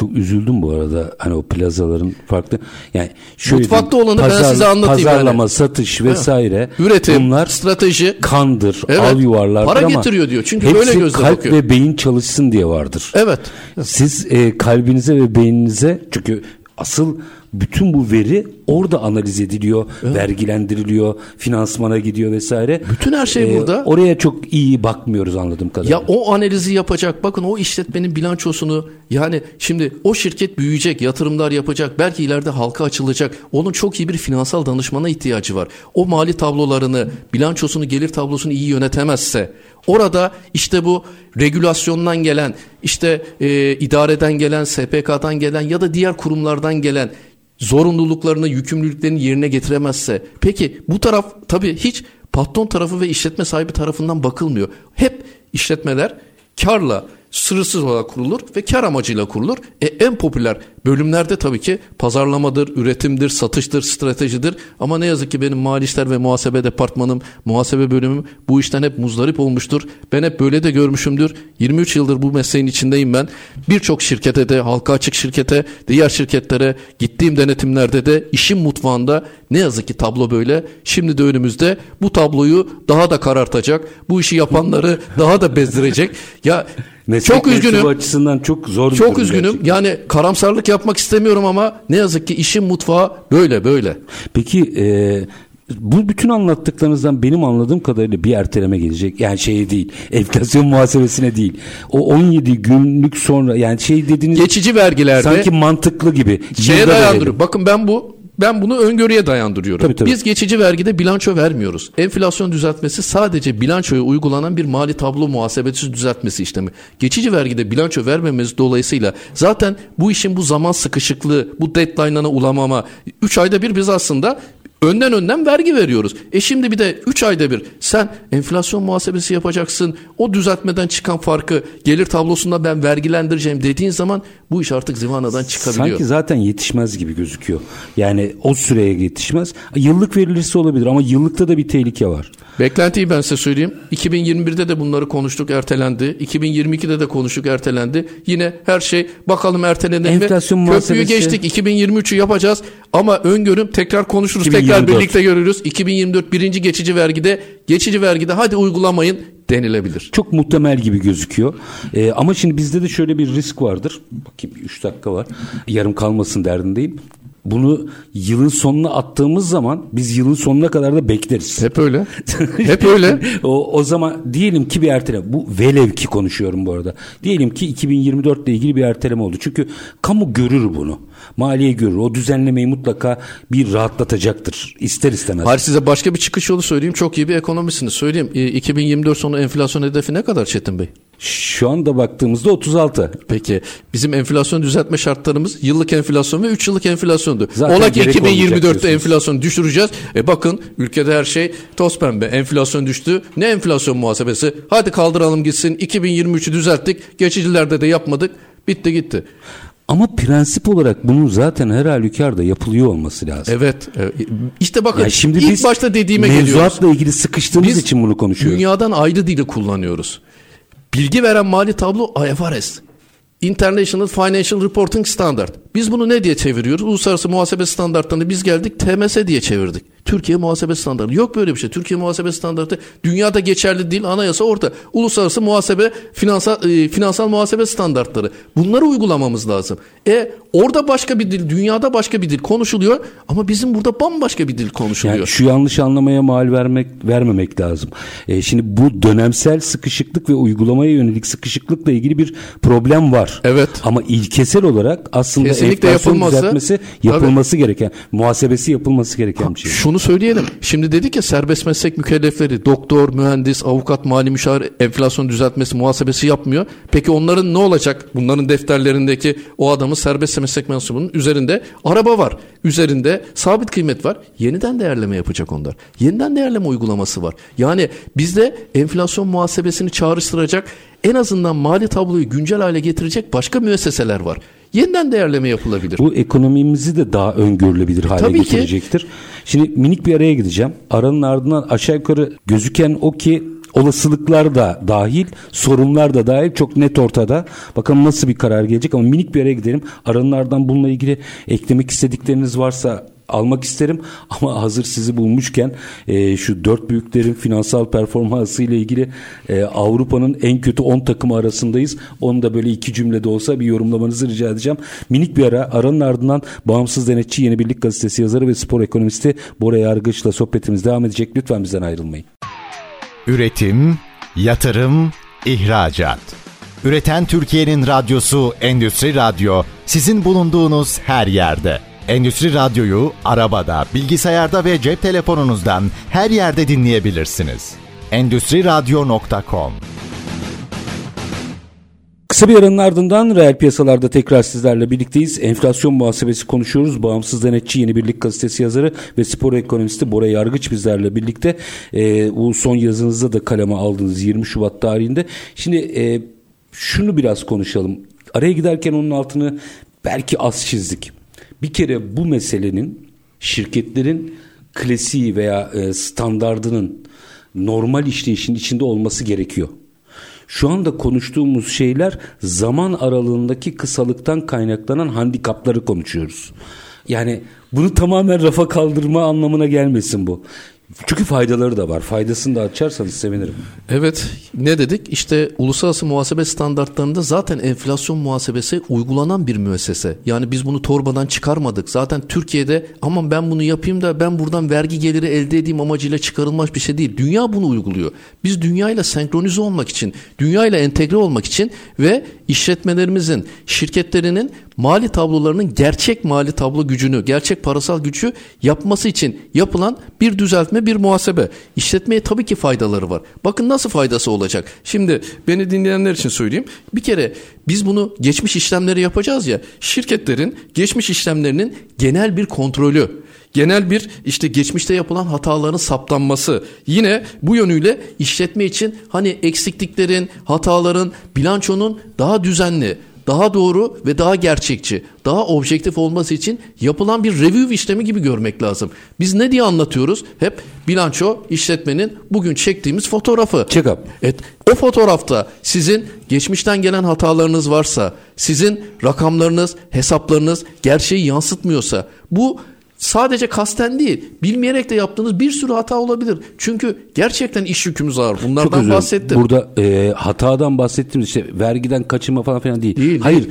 Çok üzüldüm bu arada. Hani o plazaların farklı. Yani şöyle Mutfakta diyeyim, olanı ben size anlatayım Pazarlama, yani. satış vesaire. Üretim, Bunlar strateji kandır, Evet. al yuvarlardır Para ama getiriyor diyor. Çünkü böyle gözle kalp bakıyor. ve beyin çalışsın diye vardır. Evet. Siz e, kalbinize ve beyninize çünkü asıl bütün bu veri orada analiz ediliyor, vergilendiriliyor, finansmana gidiyor vesaire. Bütün her şey burada. Oraya çok iyi bakmıyoruz anladığım kadarıyla. Ya o analizi yapacak. Bakın o işletmenin bilançosunu yani şimdi o şirket büyüyecek, yatırımlar yapacak. Belki ileride halka açılacak. Onun çok iyi bir finansal danışmana ihtiyacı var. O mali tablolarını, bilançosunu, gelir tablosunu iyi yönetemezse orada işte bu regülasyondan gelen, işte e, idareden gelen, SPK'dan gelen ya da diğer kurumlardan gelen zorunluluklarını, yükümlülüklerini yerine getiremezse peki bu taraf tabii hiç patron tarafı ve işletme sahibi tarafından bakılmıyor. Hep işletmeler karla sınırsız olarak kurulur ve kar amacıyla kurulur. E, en popüler bölümlerde tabii ki pazarlamadır, üretimdir, satıştır, stratejidir. Ama ne yazık ki benim mali ve muhasebe departmanım, muhasebe bölümüm bu işten hep muzdarip olmuştur. Ben hep böyle de görmüşümdür. 23 yıldır bu mesleğin içindeyim ben. Birçok şirkete de, halka açık şirkete, diğer şirketlere gittiğim denetimlerde de işin mutfağında ne yazık ki tablo böyle. Şimdi de önümüzde bu tabloyu daha da karartacak. Bu işi yapanları daha da bezdirecek. Ya Meslek çok üzgünüm. açısından çok zor Çok üzgünüm. gerçekten. Yani karamsarlık yapmak istemiyorum ama ne yazık ki işin mutfağı böyle böyle. Peki e, bu bütün anlattıklarınızdan benim anladığım kadarıyla bir erteleme gelecek. Yani şey değil. Enflasyon muhasebesine değil. O 17 günlük sonra yani şey dediğiniz Geçici vergilerde sanki mantıklı gibi. şeye dayandırıyor. Bakın ben bu ben bunu öngörüye dayandırıyorum. Tabii, tabii. Biz geçici vergide bilanço vermiyoruz. Enflasyon düzeltmesi sadece bilançoya uygulanan bir mali tablo muhasebesi düzeltmesi işlemi. Geçici vergide bilanço vermememiz dolayısıyla zaten bu işin bu zaman sıkışıklığı, bu deadline'ına ulamama 3 ayda bir biz aslında Önden önden vergi veriyoruz. E şimdi bir de 3 ayda bir sen enflasyon muhasebesi yapacaksın. O düzeltmeden çıkan farkı gelir tablosunda ben vergilendireceğim dediğin zaman bu iş artık zıvanadan çıkabiliyor. Sanki zaten yetişmez gibi gözüküyor. Yani o süreye yetişmez. Yıllık verilirse olabilir ama yıllıkta da bir tehlike var. Beklentiyi ben size söyleyeyim. 2021'de de bunları konuştuk ertelendi. 2022'de de konuştuk ertelendi. Yine her şey bakalım ertelendi Enflasyon mi? Köprüyü muhasebesi- geçtik 2023'ü yapacağız ama öngörüm tekrar konuşuruz. Tekrar 2024. birlikte görürüz. 2024 birinci geçici vergide geçici vergide hadi uygulamayın denilebilir. Çok muhtemel gibi gözüküyor. Ee, ama şimdi bizde de şöyle bir risk vardır. Bakayım 3 dakika var. Yarım kalmasın derdindeyim. Bunu yılın sonuna attığımız zaman biz yılın sonuna kadar da bekleriz. Hep öyle. Hep öyle. o, o zaman diyelim ki bir erteleme. Bu velev ki konuşuyorum bu arada. Diyelim ki 2024 ile ilgili bir erteleme oldu. Çünkü kamu görür bunu. Maliye görür. O düzenlemeyi mutlaka bir rahatlatacaktır. İster istemez. Hayır size başka bir çıkış yolu söyleyeyim. Çok iyi bir ekonomisiniz. Söyleyeyim. E, 2024 sonu enflasyon hedefi ne kadar Çetin Bey? Şu anda baktığımızda 36. Peki bizim enflasyon düzeltme şartlarımız yıllık enflasyon ve 3 yıllık enflasyondu. Zaten Ola ki gerek olmayacak 2024'te diyorsunuz. enflasyonu düşüreceğiz. E bakın ülkede her şey toz pembe. Enflasyon düştü. Ne enflasyon muhasebesi? Hadi kaldıralım gitsin. 2023'ü düzelttik. Geçicilerde de yapmadık. Bitti gitti. Ama prensip olarak bunun zaten her halükarda yapılıyor olması lazım. Evet. e, İşte bakın Yani şimdi ilk biz başta dediğime geliyoruz. mevzuatla ilgili sıkıştığımız Biz için bunu konuşuyoruz. Dünyadan ayrı dili kullanıyoruz. Bilgi veren mali tablo IFRS. International Financial Reporting Standard. Biz bunu ne diye çeviriyoruz? Uluslararası muhasebe standartlarını biz geldik TMS diye çevirdik. Türkiye muhasebe standartı. Yok böyle bir şey. Türkiye muhasebe standartı dünyada geçerli değil. Anayasa orada. Uluslararası muhasebe finansal e, finansal muhasebe standartları. Bunları uygulamamız lazım. E orada başka bir dil, dünyada başka bir dil konuşuluyor ama bizim burada bambaşka bir dil konuşuluyor. Yani şu yanlış anlamaya mal vermek vermemek lazım. E, şimdi bu dönemsel sıkışıklık ve uygulamaya yönelik sıkışıklıkla ilgili bir problem var. Evet. Ama ilkesel olarak aslında Kesinlikle enflasyon yapılması- düzeltmesi yapılması gereken, muhasebesi yapılması gereken bir şey. Şunu söyleyelim. Şimdi dedik ya serbest meslek mükellefleri doktor, mühendis, avukat, mali müşavir enflasyon düzeltmesi, muhasebesi yapmıyor. Peki onların ne olacak? Bunların defterlerindeki o adamın serbest meslek mensubunun üzerinde araba var. Üzerinde sabit kıymet var. Yeniden değerleme yapacak onlar. Yeniden değerleme uygulaması var. Yani bizde enflasyon muhasebesini çağrıştıracak en azından mali tabloyu güncel hale getirecek başka müesseseler var. Yeniden değerleme yapılabilir. Bu ekonomimizi de daha öngörülebilir hale Tabii ki. getirecektir. Şimdi minik bir araya gideceğim. Aranın ardından aşağı yukarı gözüken o ki olasılıklar da dahil, sorunlar da dahil çok net ortada. Bakalım nasıl bir karar gelecek ama minik bir araya gidelim. Aranın ardından bununla ilgili eklemek istedikleriniz varsa almak isterim ama hazır sizi bulmuşken e, şu dört büyüklerin finansal performansı ile ilgili e, Avrupa'nın en kötü 10 takımı arasındayız. Onu da böyle iki cümlede olsa bir yorumlamanızı rica edeceğim. Minik bir ara aranın ardından bağımsız denetçi Yeni Birlik Gazetesi yazarı ve spor ekonomisti Bora Yargıç'la sohbetimiz devam edecek. Lütfen bizden ayrılmayın. Üretim, yatırım, ihracat. Üreten Türkiye'nin radyosu Endüstri Radyo sizin bulunduğunuz her yerde. Endüstri Radyo'yu arabada, bilgisayarda ve cep telefonunuzdan her yerde dinleyebilirsiniz. Endüstri Radyo.com Kısa bir aranın ardından reel piyasalarda tekrar sizlerle birlikteyiz. Enflasyon muhasebesi konuşuyoruz. Bağımsız denetçi Yeni Birlik Gazetesi yazarı ve spor ekonomisti Bora Yargıç bizlerle birlikte. Ee, bu son yazınızda da kaleme aldınız 20 Şubat tarihinde. Şimdi e, şunu biraz konuşalım. Araya giderken onun altını belki az çizdik. Bir kere bu meselenin şirketlerin klasiği veya e, standardının normal işleyişin içinde olması gerekiyor. Şu anda konuştuğumuz şeyler zaman aralığındaki kısalıktan kaynaklanan handikapları konuşuyoruz. Yani bunu tamamen rafa kaldırma anlamına gelmesin bu. Çünkü faydaları da var. Faydasını da açarsanız sevinirim. Evet ne dedik işte uluslararası muhasebe standartlarında zaten enflasyon muhasebesi uygulanan bir müessese. Yani biz bunu torbadan çıkarmadık. Zaten Türkiye'de aman ben bunu yapayım da ben buradan vergi geliri elde edeyim amacıyla çıkarılmış bir şey değil. Dünya bunu uyguluyor. Biz dünyayla senkronize olmak için, dünyayla entegre olmak için ve işletmelerimizin, şirketlerinin mali tablolarının gerçek mali tablo gücünü, gerçek parasal gücü yapması için yapılan bir düzeltme, bir muhasebe. İşletmeye tabii ki faydaları var. Bakın nasıl faydası olacak. Şimdi beni dinleyenler için söyleyeyim. Bir kere biz bunu geçmiş işlemleri yapacağız ya. Şirketlerin geçmiş işlemlerinin genel bir kontrolü. genel bir işte geçmişte yapılan hataların saptanması. Yine bu yönüyle işletme için hani eksikliklerin, hataların, bilançonun daha düzenli, daha doğru ve daha gerçekçi, daha objektif olması için yapılan bir review işlemi gibi görmek lazım. Biz ne diye anlatıyoruz? Hep bilanço işletmenin bugün çektiğimiz fotoğrafı. Check-up. Evet, o fotoğrafta sizin geçmişten gelen hatalarınız varsa, sizin rakamlarınız, hesaplarınız gerçeği yansıtmıyorsa bu sadece kasten değil, bilmeyerek de yaptığınız bir sürü hata olabilir. Çünkü gerçekten iş yükümüz ağır. Çok Bunlardan özür bahsettim. Burada e, hatadan bahsettiğimiz işte vergiden kaçınma falan filan değil. Değil, Hayır.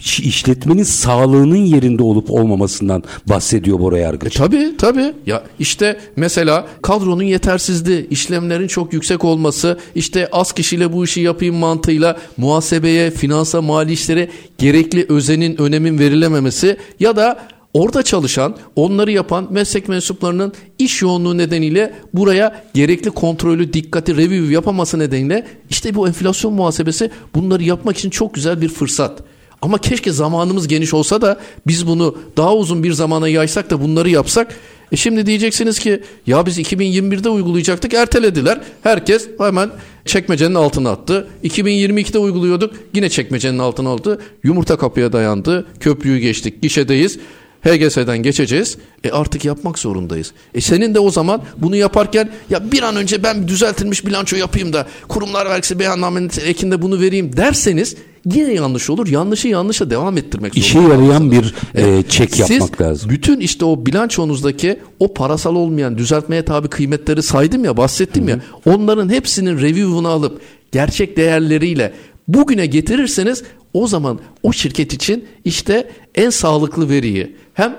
iş- işletmenin sağlığının yerinde olup olmamasından bahsediyor Bora Yargıç. Tabii tabii. Ya işte mesela kadronun yetersizliği, işlemlerin çok yüksek olması, işte az kişiyle bu işi yapayım mantığıyla muhasebeye, finansa, mali işlere gerekli özenin, önemin verilememesi ya da orada çalışan, onları yapan meslek mensuplarının iş yoğunluğu nedeniyle buraya gerekli kontrolü, dikkati, review yapaması nedeniyle işte bu enflasyon muhasebesi bunları yapmak için çok güzel bir fırsat. Ama keşke zamanımız geniş olsa da biz bunu daha uzun bir zamana yaysak da bunları yapsak. E şimdi diyeceksiniz ki ya biz 2021'de uygulayacaktık ertelediler. Herkes hemen çekmecenin altına attı. 2022'de uyguluyorduk yine çekmecenin altına aldı. Yumurta kapıya dayandı. Köprüyü geçtik gişedeyiz. HGS'den geçeceğiz. E artık yapmak zorundayız. E senin de o zaman bunu yaparken ya bir an önce ben düzeltilmiş bilanço yapayım da kurumlar vergisi beyannamenin ekinde bunu vereyim derseniz yine yanlış olur. Yanlışı yanlışa devam ettirmek İşe zorunda yarayan kalırsınız. bir e, çek Siz yapmak lazım. bütün işte o bilançonuzdaki o parasal olmayan düzeltmeye tabi kıymetleri saydım ya bahsettim ya onların hepsinin review'unu alıp gerçek değerleriyle bugüne getirirseniz o zaman o şirket için işte en sağlıklı veriyi hem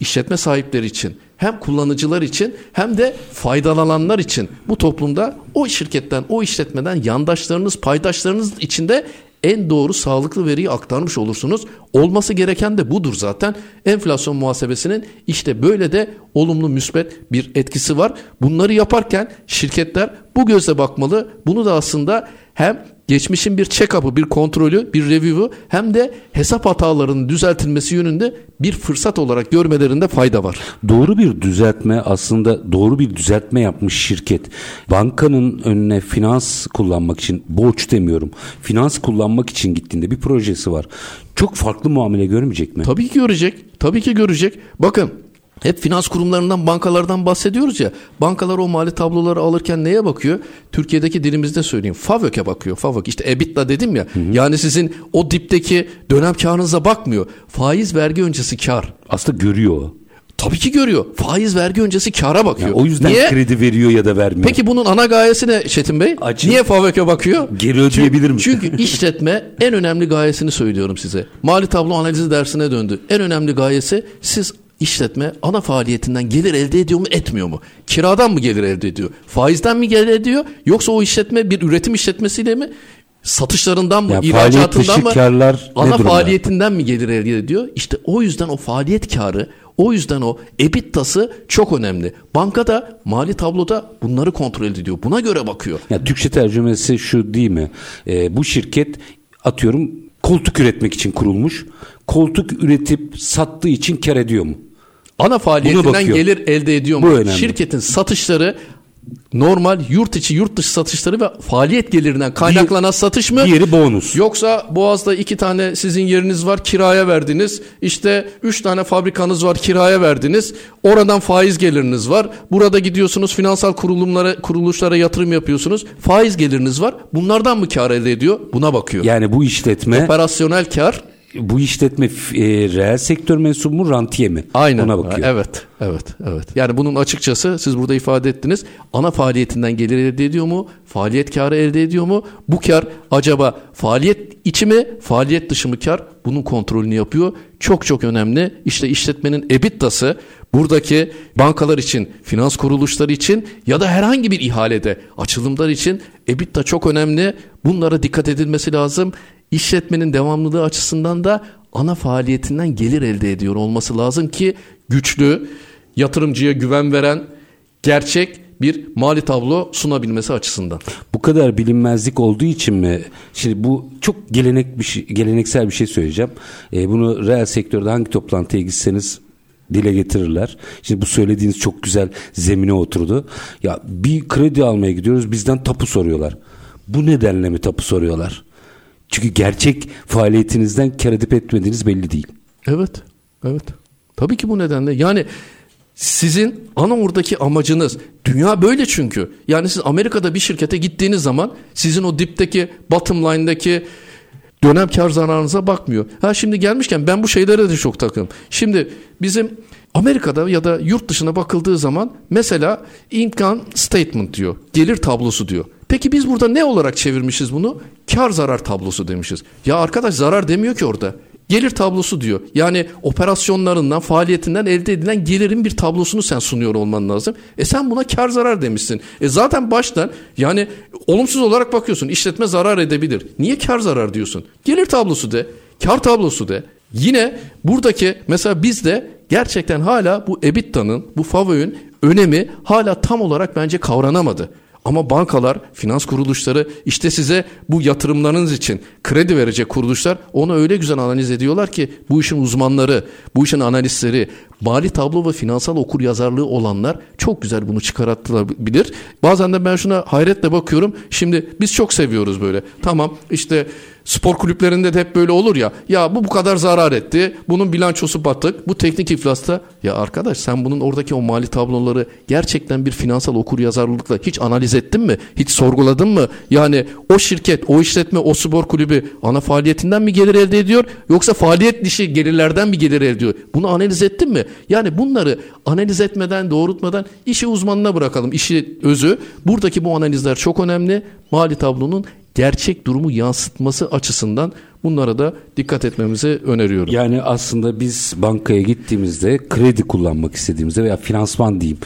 işletme sahipleri için hem kullanıcılar için hem de faydalananlar için bu toplumda o şirketten o işletmeden yandaşlarınız paydaşlarınız içinde en doğru sağlıklı veriyi aktarmış olursunuz. Olması gereken de budur zaten. Enflasyon muhasebesinin işte böyle de olumlu müsbet bir etkisi var. Bunları yaparken şirketler bu gözle bakmalı. Bunu da aslında hem geçmişin bir check-up'ı, bir kontrolü, bir review'u hem de hesap hatalarının düzeltilmesi yönünde bir fırsat olarak görmelerinde fayda var. Doğru bir düzeltme aslında doğru bir düzeltme yapmış şirket. Bankanın önüne finans kullanmak için borç demiyorum. Finans kullanmak için gittiğinde bir projesi var. Çok farklı muamele görmeyecek mi? Tabii ki görecek. Tabii ki görecek. Bakın hep finans kurumlarından, bankalardan bahsediyoruz ya. Bankalar o mali tabloları alırken neye bakıyor? Türkiye'deki dilimizde söyleyeyim. FAVÖK'e bakıyor. FAVÖK işte EBITDA dedim ya. Yani sizin o dipteki dönem karınıza bakmıyor. Faiz vergi öncesi kar. Aslında görüyor. Tabii ki görüyor. Faiz vergi öncesi kara bakıyor. Yani o yüzden Niye? kredi veriyor ya da vermiyor. Peki bunun ana gayesi ne Çetin Bey? Açın. Niye FAVÖK'e bakıyor? Geri ödeyebilir mi? Çünkü işletme en önemli gayesini söylüyorum size. Mali tablo analizi dersine döndü. En önemli gayesi siz işletme ana faaliyetinden gelir elde ediyor mu etmiyor mu? Kiradan mı gelir elde ediyor? Faizden mi gelir ediyor? Yoksa o işletme bir üretim işletmesiyle mi? Satışlarından mı? Ya ihracatından mı? karlar ana faaliyetinden mi gelir elde ediyor? İşte o yüzden o faaliyet karı o yüzden o EBITDA'sı çok önemli. Banka da mali tabloda bunları kontrol ediyor. Buna göre bakıyor. Ya Türkçe tercümesi şu değil mi? Ee, bu şirket atıyorum koltuk üretmek için kurulmuş. Koltuk üretip sattığı için kar ediyor mu? Ana faaliyetinden gelir elde ediyor Bu mu? önemli. Şirketin satışları normal yurt içi yurt dışı satışları ve faaliyet gelirinden kaynaklanan satış mı? Diğeri bonus. Yoksa Boğaz'da iki tane sizin yeriniz var kiraya verdiniz. İşte üç tane fabrikanız var kiraya verdiniz. Oradan faiz geliriniz var. Burada gidiyorsunuz finansal kurulumlara kuruluşlara yatırım yapıyorsunuz. Faiz geliriniz var. Bunlardan mı kar elde ediyor? Buna bakıyor. Yani bu işletme Operasyonel kar bu işletme e, reel sektör mensubu mu rantiye mi? Aynen. Ona bakıyor. Evet, evet, evet. Yani bunun açıkçası siz burada ifade ettiniz. Ana faaliyetinden gelir elde ediyor mu? Faaliyet karı elde ediyor mu? Bu kar acaba faaliyet içi mi, faaliyet dışı mı kar? Bunun kontrolünü yapıyor. Çok çok önemli. İşte işletmenin EBITDA'sı buradaki bankalar için, finans kuruluşları için ya da herhangi bir ihalede açılımlar için EBITDA çok önemli. Bunlara dikkat edilmesi lazım. İşletmenin devamlılığı açısından da ana faaliyetinden gelir elde ediyor olması lazım ki güçlü, yatırımcıya güven veren, gerçek bir mali tablo sunabilmesi açısından. Bu kadar bilinmezlik olduğu için mi? Şimdi bu çok gelenek bir şey, geleneksel bir şey söyleyeceğim. E, bunu reel sektörde hangi toplantıya gitseniz dile getirirler. Şimdi bu söylediğiniz çok güzel zemine oturdu. Ya bir kredi almaya gidiyoruz bizden tapu soruyorlar. Bu nedenle mi tapu soruyorlar? Çünkü gerçek faaliyetinizden kar edip etmediğiniz belli değil. Evet. Evet. Tabii ki bu nedenle. Yani sizin ana oradaki amacınız dünya böyle çünkü. Yani siz Amerika'da bir şirkete gittiğiniz zaman sizin o dipteki bottom line'daki dönem kar zararınıza bakmıyor. Ha şimdi gelmişken ben bu şeylere de çok takım. Şimdi bizim Amerika'da ya da yurt dışına bakıldığı zaman mesela income statement diyor. Gelir tablosu diyor. Peki biz burada ne olarak çevirmişiz bunu? Kar zarar tablosu demişiz. Ya arkadaş zarar demiyor ki orada. Gelir tablosu diyor. Yani operasyonlarından, faaliyetinden elde edilen gelirin bir tablosunu sen sunuyor olman lazım. E sen buna kar zarar demişsin. E zaten baştan yani olumsuz olarak bakıyorsun. İşletme zarar edebilir. Niye kar zarar diyorsun? Gelir tablosu de, kar tablosu de. Yine buradaki mesela bizde gerçekten hala bu EBITDA'nın, bu FAVÖ'nün önemi hala tam olarak bence kavranamadı. Ama bankalar, finans kuruluşları işte size bu yatırımlarınız için kredi verecek kuruluşlar onu öyle güzel analiz ediyorlar ki bu işin uzmanları, bu işin analistleri, mali tablo ve finansal okur yazarlığı olanlar çok güzel bunu çıkartılabilir. Bazen de ben şuna hayretle bakıyorum. Şimdi biz çok seviyoruz böyle. Tamam işte Spor kulüplerinde de hep böyle olur ya. Ya bu bu kadar zarar etti. Bunun bilançosu batık. Bu teknik iflasta. Ya arkadaş sen bunun oradaki o mali tabloları gerçekten bir finansal okur yazarlıkla hiç analiz ettin mi? Hiç sorguladın mı? Yani o şirket, o işletme, o spor kulübü ana faaliyetinden mi gelir elde ediyor? Yoksa faaliyet dışı gelirlerden mi gelir elde ediyor? Bunu analiz ettin mi? Yani bunları analiz etmeden, doğrultmadan işi uzmanına bırakalım. İşi özü. Buradaki bu analizler çok önemli. Mali tablonun gerçek durumu yansıtması açısından bunlara da dikkat etmemizi öneriyorum. Yani aslında biz bankaya gittiğimizde kredi kullanmak istediğimizde veya finansman diyeyim.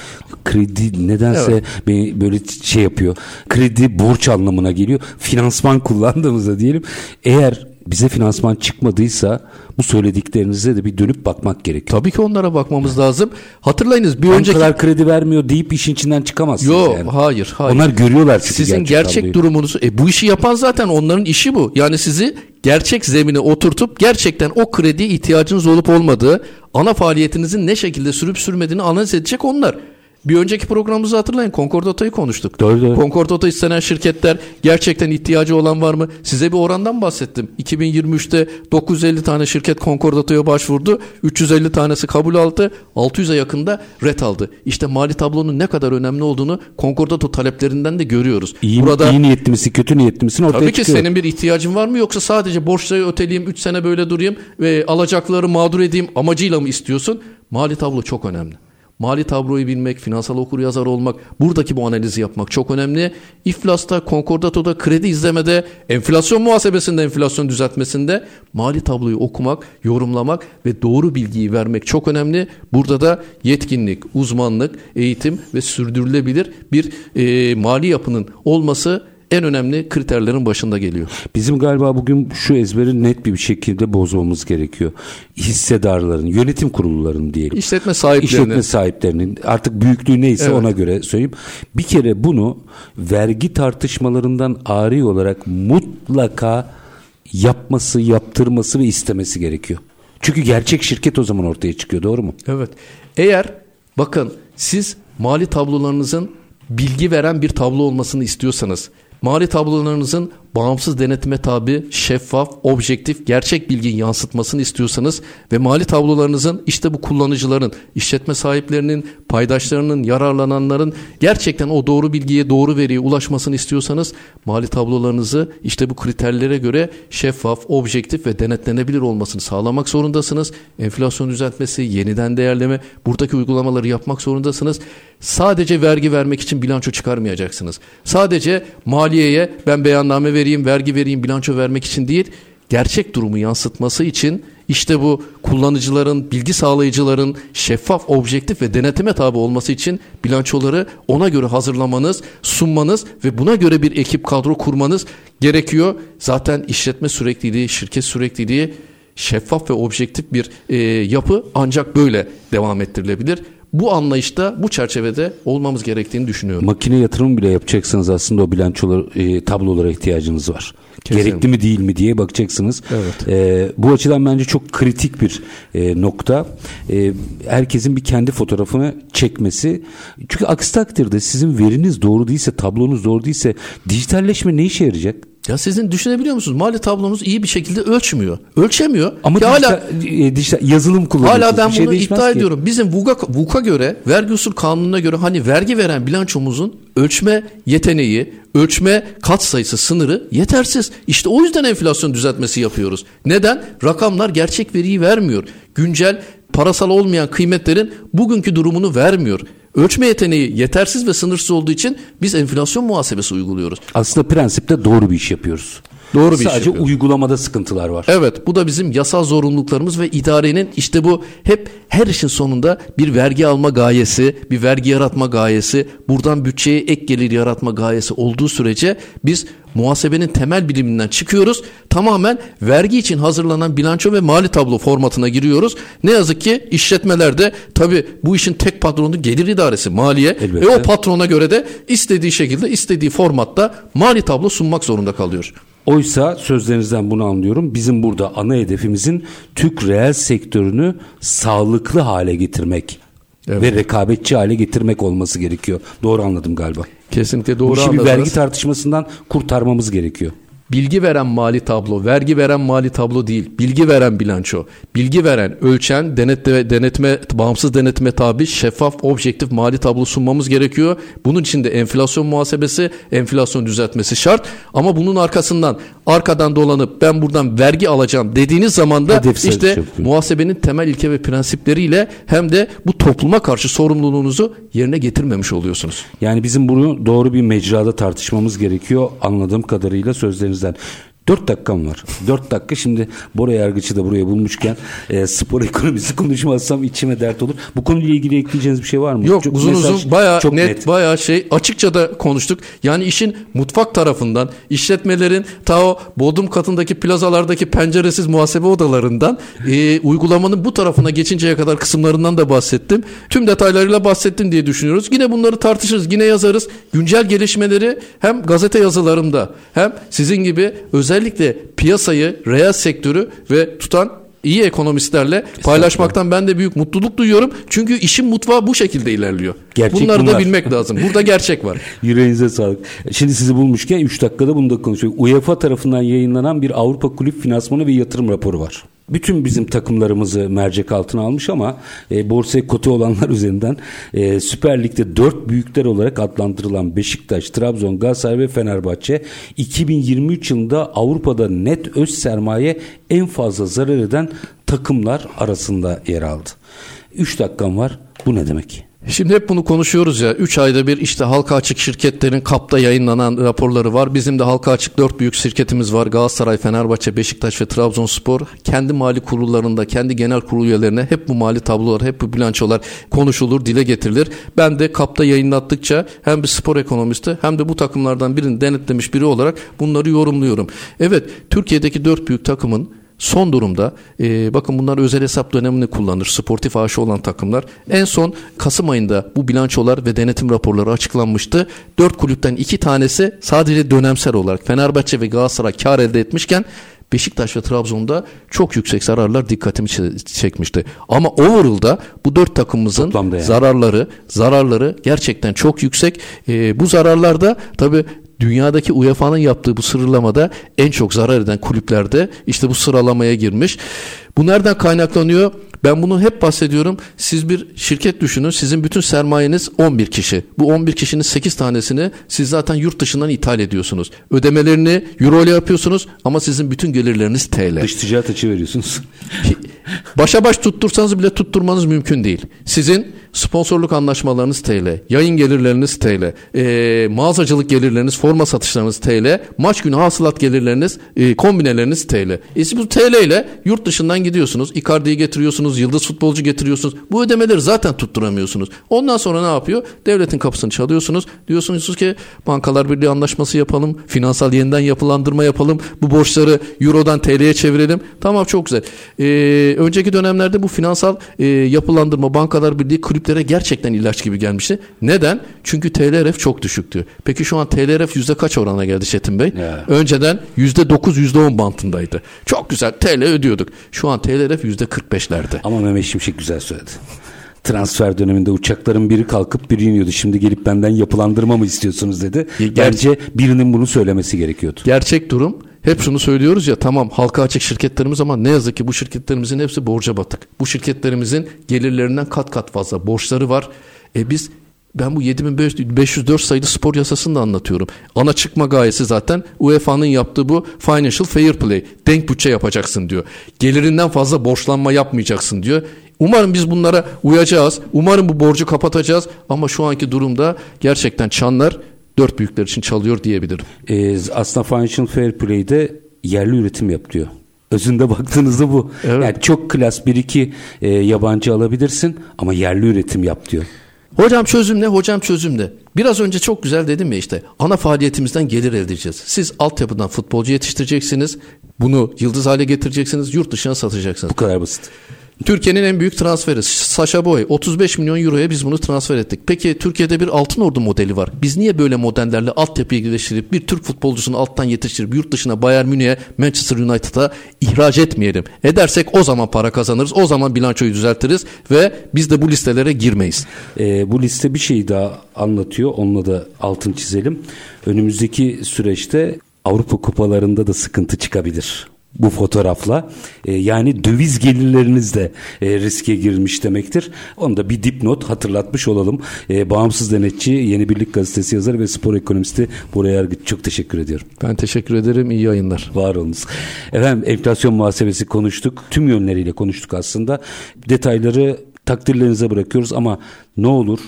Kredi nedense evet. beni böyle şey yapıyor. Kredi borç anlamına geliyor. Finansman kullandığımızda diyelim eğer bize finansman çıkmadıysa bu söylediklerinize de bir dönüp bakmak gerekiyor. Tabii ki onlara bakmamız lazım. Hatırlayınız bir Bankalar önceki... kadar kredi vermiyor deyip işin içinden çıkamazsınız Yok yani. hayır hayır. Onlar görüyorlar çünkü Sizin gerçek, gerçek durumunuzu... E, bu işi yapan zaten onların işi bu. Yani sizi gerçek zemine oturtup gerçekten o krediye ihtiyacınız olup olmadığı, ana faaliyetinizin ne şekilde sürüp sürmediğini analiz edecek onlar. Bir önceki programımızı hatırlayın. Concordato'yu konuştuk. Doğru, doğru. Concordato istenen şirketler gerçekten ihtiyacı olan var mı? Size bir orandan bahsettim. 2023'te 950 tane şirket Concordato'ya başvurdu. 350 tanesi kabul aldı. 600'e yakında ret aldı. İşte mali tablonun ne kadar önemli olduğunu Concordato taleplerinden de görüyoruz. İyi, Burada iyi niyetli misin, kötü niyetli misin ortaya Tabii ki çıkıyor. senin bir ihtiyacın var mı yoksa sadece borçları öteleyeyim 3 sene böyle durayım ve alacakları mağdur edeyim amacıyla mı istiyorsun? Mali tablo çok önemli. Mali tabloyu bilmek, finansal okur yazar olmak, buradaki bu analizi yapmak çok önemli. İflasta, konkordatoda, kredi izlemede, enflasyon muhasebesinde, enflasyon düzeltmesinde mali tabloyu okumak, yorumlamak ve doğru bilgiyi vermek çok önemli. Burada da yetkinlik, uzmanlık, eğitim ve sürdürülebilir bir e, mali yapının olması en önemli kriterlerin başında geliyor. Bizim galiba bugün şu ezberi net bir şekilde bozmamız gerekiyor. Hissedarların, yönetim kurullarının diyelim. İşletme sahiplerinin. İşletme sahiplerinin artık büyüklüğü neyse Evet. ona göre söyleyeyim. Bir kere bunu vergi tartışmalarından ari olarak mutlaka yapması, yaptırması ve istemesi gerekiyor. Çünkü gerçek şirket o zaman ortaya çıkıyor doğru mu? Evet. Eğer bakın siz mali tablolarınızın bilgi veren bir tablo olmasını istiyorsanız, mali tablolarınızın bağımsız denetime tabi, şeffaf, objektif, gerçek bilgi yansıtmasını istiyorsanız ve mali tablolarınızın işte bu kullanıcıların, işletme sahiplerinin, paydaşlarının, yararlananların gerçekten o doğru bilgiye, doğru veriye ulaşmasını istiyorsanız mali tablolarınızı işte bu kriterlere göre şeffaf, objektif ve denetlenebilir olmasını sağlamak zorundasınız. Enflasyon düzeltmesi, yeniden değerleme, buradaki uygulamaları yapmak zorundasınız. Sadece vergi vermek için bilanço çıkarmayacaksınız. Sadece maliyeye ben beyanname vereyim, vergi vereyim, bilanço vermek için değil, gerçek durumu yansıtması için işte bu kullanıcıların, bilgi sağlayıcıların şeffaf, objektif ve denetime tabi olması için bilançoları ona göre hazırlamanız, sunmanız ve buna göre bir ekip kadro kurmanız gerekiyor. Zaten işletme sürekliliği, şirket sürekliliği şeffaf ve objektif bir e, yapı ancak böyle devam ettirilebilir. Bu anlayışta bu çerçevede olmamız gerektiğini düşünüyorum. Makine yatırımı bile yapacaksınız aslında o bilançolar e, tablolara ihtiyacınız var. Kesinlikle. Gerekli mi değil mi diye bakacaksınız. Evet. E, bu açıdan bence çok kritik bir e, nokta. E, herkesin bir kendi fotoğrafını çekmesi. Çünkü aksi takdirde sizin veriniz doğru değilse, tablonuz doğru değilse dijitalleşme ne işe yarayacak? Ya sizin düşünebiliyor musunuz? Mali tablonuz iyi bir şekilde ölçmüyor. Ölçemiyor. Ama dijital, hala e, dijital yazılım kullanıyorsunuz. Hala ben Bir şey bunu değişmez iddia ki. ediyorum. Bizim VUK'a, VUK'a göre, vergi usul kanununa göre hani vergi veren bilançomuzun ölçme yeteneği, ölçme kat sayısı sınırı yetersiz. İşte o yüzden enflasyon düzeltmesi yapıyoruz. Neden? Rakamlar gerçek veriyi vermiyor. Güncel parasal olmayan kıymetlerin bugünkü durumunu vermiyor. Ölçme yeteneği yetersiz ve sınırsız olduğu için biz enflasyon muhasebesi uyguluyoruz. Aslında prensipte doğru bir iş yapıyoruz. Doğru bir iş Sadece yapıyoruz. uygulamada sıkıntılar var. Evet bu da bizim yasal zorunluluklarımız ve idarenin işte bu hep her işin sonunda bir vergi alma gayesi, bir vergi yaratma gayesi, buradan bütçeye ek gelir yaratma gayesi olduğu sürece biz muhasebenin temel biliminden çıkıyoruz. Tamamen vergi için hazırlanan bilanço ve mali tablo formatına giriyoruz. Ne yazık ki işletmelerde tabi bu işin tek patronu gelir idaresi maliye Elbette. ve o patrona göre de istediği şekilde istediği formatta mali tablo sunmak zorunda kalıyor. Oysa sözlerinizden bunu anlıyorum. Bizim burada ana hedefimizin Türk reel sektörünü sağlıklı hale getirmek Evet. ve rekabetçi hale getirmek olması gerekiyor. Doğru anladım galiba. Kesinlikle Bu doğru işi bir vergi tartışmasından kurtarmamız gerekiyor. Bilgi veren mali tablo, vergi veren mali tablo değil. Bilgi veren bilanço. Bilgi veren, ölçen, denetle, denetme, bağımsız denetime tabi, şeffaf, objektif mali tablo sunmamız gerekiyor. Bunun için de enflasyon muhasebesi, enflasyon düzeltmesi şart. Ama bunun arkasından, arkadan dolanıp ben buradan vergi alacağım dediğiniz zaman da Hedefsel işte yapıyor. muhasebenin temel ilke ve prensipleriyle hem de bu topluma karşı sorumluluğunuzu yerine getirmemiş oluyorsunuz. Yani bizim bunu doğru bir mecrada tartışmamız gerekiyor anladığım kadarıyla sözlerinizden. Dört dakikam var. Dört dakika şimdi Bora Yargıç'ı da buraya bulmuşken e, spor ekonomisi konuşmazsam içime dert olur. Bu konuyla ilgili ekleyeceğiniz bir şey var mı? Yok Çok uzun mesaj, uzun bayağı çok net, bayağı şey açıkça da konuştuk. Yani işin mutfak tarafından işletmelerin ta o bodrum katındaki plazalardaki penceresiz muhasebe odalarından e, uygulamanın bu tarafına geçinceye kadar kısımlarından da bahsettim. Tüm detaylarıyla bahsettim diye düşünüyoruz. Yine bunları tartışırız, yine yazarız. Güncel gelişmeleri hem gazete yazılarımda hem sizin gibi özellikle piyasayı, reel sektörü ve tutan iyi ekonomistlerle paylaşmaktan ben de büyük mutluluk duyuyorum. Çünkü işin mutfağı bu şekilde ilerliyor. Gerçek Bunları da bunlar. bilmek lazım. Burada gerçek var. Yüreğinize sağlık. Şimdi sizi bulmuşken 3 dakikada bunu da konuşuyoruz. UEFA tarafından yayınlanan bir Avrupa Kulüp Finansmanı ve Yatırım raporu var. Bütün bizim takımlarımızı mercek altına almış ama e, borsaya kotu olanlar üzerinden e, Süper Lig'de 4 büyükler olarak adlandırılan Beşiktaş, Trabzon, Galatasaray ve Fenerbahçe 2023 yılında Avrupa'da net öz sermaye en fazla zarar eden takımlar arasında yer aldı. 3 dakikam var. Bu ne demek? Şimdi hep bunu konuşuyoruz ya. 3 ayda bir işte halka açık şirketlerin kapta yayınlanan raporları var. Bizim de halka açık 4 büyük şirketimiz var. Galatasaray, Fenerbahçe, Beşiktaş ve Trabzonspor. Kendi mali kurullarında, kendi genel kurul üyelerine hep bu mali tablolar, hep bu bilançolar konuşulur, dile getirilir. Ben de kapta yayınlattıkça hem bir spor ekonomisti hem de bu takımlardan birini denetlemiş biri olarak bunları yorumluyorum. Evet, Türkiye'deki 4 büyük takımın Son durumda e, bakın bunlar özel hesap dönemini kullanır. Sportif aşı olan takımlar. En son Kasım ayında bu bilançolar ve denetim raporları açıklanmıştı. Dört kulüpten iki tanesi sadece dönemsel olarak Fenerbahçe ve Galatasaray kar elde etmişken Beşiktaş ve Trabzon'da çok yüksek zararlar dikkatimi çe- çekmişti. Ama overall'da bu dört takımımızın Toplamda yani. zararları zararları gerçekten çok yüksek. E, bu zararlarda tabii dünyadaki UEFA'nın yaptığı bu sıralamada en çok zarar eden kulüplerde işte bu sıralamaya girmiş. Bu nereden kaynaklanıyor? Ben bunu hep bahsediyorum. Siz bir şirket düşünün. Sizin bütün sermayeniz 11 kişi. Bu 11 kişinin 8 tanesini siz zaten yurt dışından ithal ediyorsunuz. Ödemelerini euro ile yapıyorsunuz ama sizin bütün gelirleriniz TL. Dış ticaret açığı veriyorsunuz. Başa baş tuttursanız bile tutturmanız mümkün değil. Sizin sponsorluk anlaşmalarınız TL, yayın gelirleriniz TL, e, mağazacılık gelirleriniz, forma satışlarınız TL, maç günü hasılat gelirleriniz, e, kombineleriniz TL. E siz bu TL ile yurt dışından gidiyorsunuz, Icardi'yi getiriyorsunuz, yıldız futbolcu getiriyorsunuz. Bu ödemeleri zaten tutturamıyorsunuz. Ondan sonra ne yapıyor? Devletin kapısını çalıyorsunuz. Diyorsunuz ki bankalar birliği anlaşması yapalım, finansal yeniden yapılandırma yapalım, bu borçları Euro'dan TL'ye çevirelim. Tamam çok güzel. E, önceki dönemlerde bu finansal e, yapılandırma, bankalar birliği, kulüp kulüplere gerçekten ilaç gibi gelmişti. Neden? Çünkü TLRF çok düşüktü. Peki şu an TLRF yüzde kaç orana geldi Çetin Bey? Ya. Önceden yüzde dokuz yüzde on bantındaydı. Çok güzel TL ödüyorduk. Şu an TLRF yüzde kırk beşlerde. Ama Mehmet Şimşek güzel söyledi. Transfer döneminde uçakların biri kalkıp biri iniyordu. Şimdi gelip benden yapılandırma mı istiyorsunuz dedi. Ger- Bence birinin bunu söylemesi gerekiyordu. Gerçek durum hep şunu söylüyoruz ya tamam halka açık şirketlerimiz ama ne yazık ki bu şirketlerimizin hepsi borca batık. Bu şirketlerimizin gelirlerinden kat kat fazla borçları var. E biz ben bu 7504 sayılı spor yasasını da anlatıyorum. Ana çıkma gayesi zaten UEFA'nın yaptığı bu financial fair play. Denk bütçe yapacaksın diyor. Gelirinden fazla borçlanma yapmayacaksın diyor. Umarım biz bunlara uyacağız. Umarım bu borcu kapatacağız. Ama şu anki durumda gerçekten çanlar dört büyükler için çalıyor diyebilirim. Ee, aslında Financial Fair Play'de yerli üretim yap diyor. Özünde baktığınızda bu. Evet. Yani çok klas bir iki e, yabancı alabilirsin ama yerli üretim yap diyor. Hocam çözüm ne? Hocam çözüm ne? Biraz önce çok güzel dedim ya işte ana faaliyetimizden gelir elde edeceğiz. Siz altyapıdan futbolcu yetiştireceksiniz. Bunu yıldız hale getireceksiniz. Yurt dışına satacaksınız. Bu kadar basit. Türkiye'nin en büyük transferi Sasha Boy 35 milyon euroya biz bunu transfer ettik. Peki Türkiye'de bir altın ordu modeli var. Biz niye böyle modellerle altyapıyı geliştirip bir Türk futbolcusunu alttan yetiştirip yurt dışına Bayern Münih'e Manchester United'a ihraç etmeyelim. Edersek o zaman para kazanırız. O zaman bilançoyu düzeltiriz ve biz de bu listelere girmeyiz. Ee, bu liste bir şey daha anlatıyor. Onunla da altın çizelim. Önümüzdeki süreçte Avrupa kupalarında da sıkıntı çıkabilir. Bu fotoğrafla Ee, yani döviz gelirleriniz de e, riske girmiş demektir. Onu da bir dipnot hatırlatmış olalım. Ee, bağımsız denetçi Yeni Birlik Gazetesi yazarı ve spor ekonomisti Bora Yargıç çok teşekkür ediyorum. Ben teşekkür ederim. İyi yayınlar. Var olunuz. Efendim enflasyon muhasebesi konuştuk. Tüm yönleriyle konuştuk aslında. Detayları takdirlerinize bırakıyoruz ama ne olur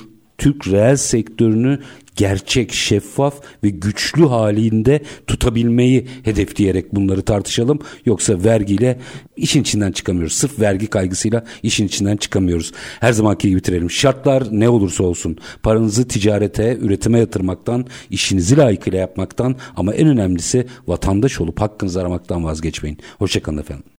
Türk reel sektörünü gerçek, şeffaf ve güçlü halinde tutabilmeyi hedefleyerek bunları tartışalım. Yoksa vergiyle işin içinden çıkamıyoruz. Sırf vergi kaygısıyla işin içinden çıkamıyoruz. Her zamanki gibi bitirelim. Şartlar ne olursa olsun paranızı ticarete, üretime yatırmaktan, işinizi layıkıyla yapmaktan ama en önemlisi vatandaş olup hakkınızı aramaktan vazgeçmeyin. Hoşçakalın efendim.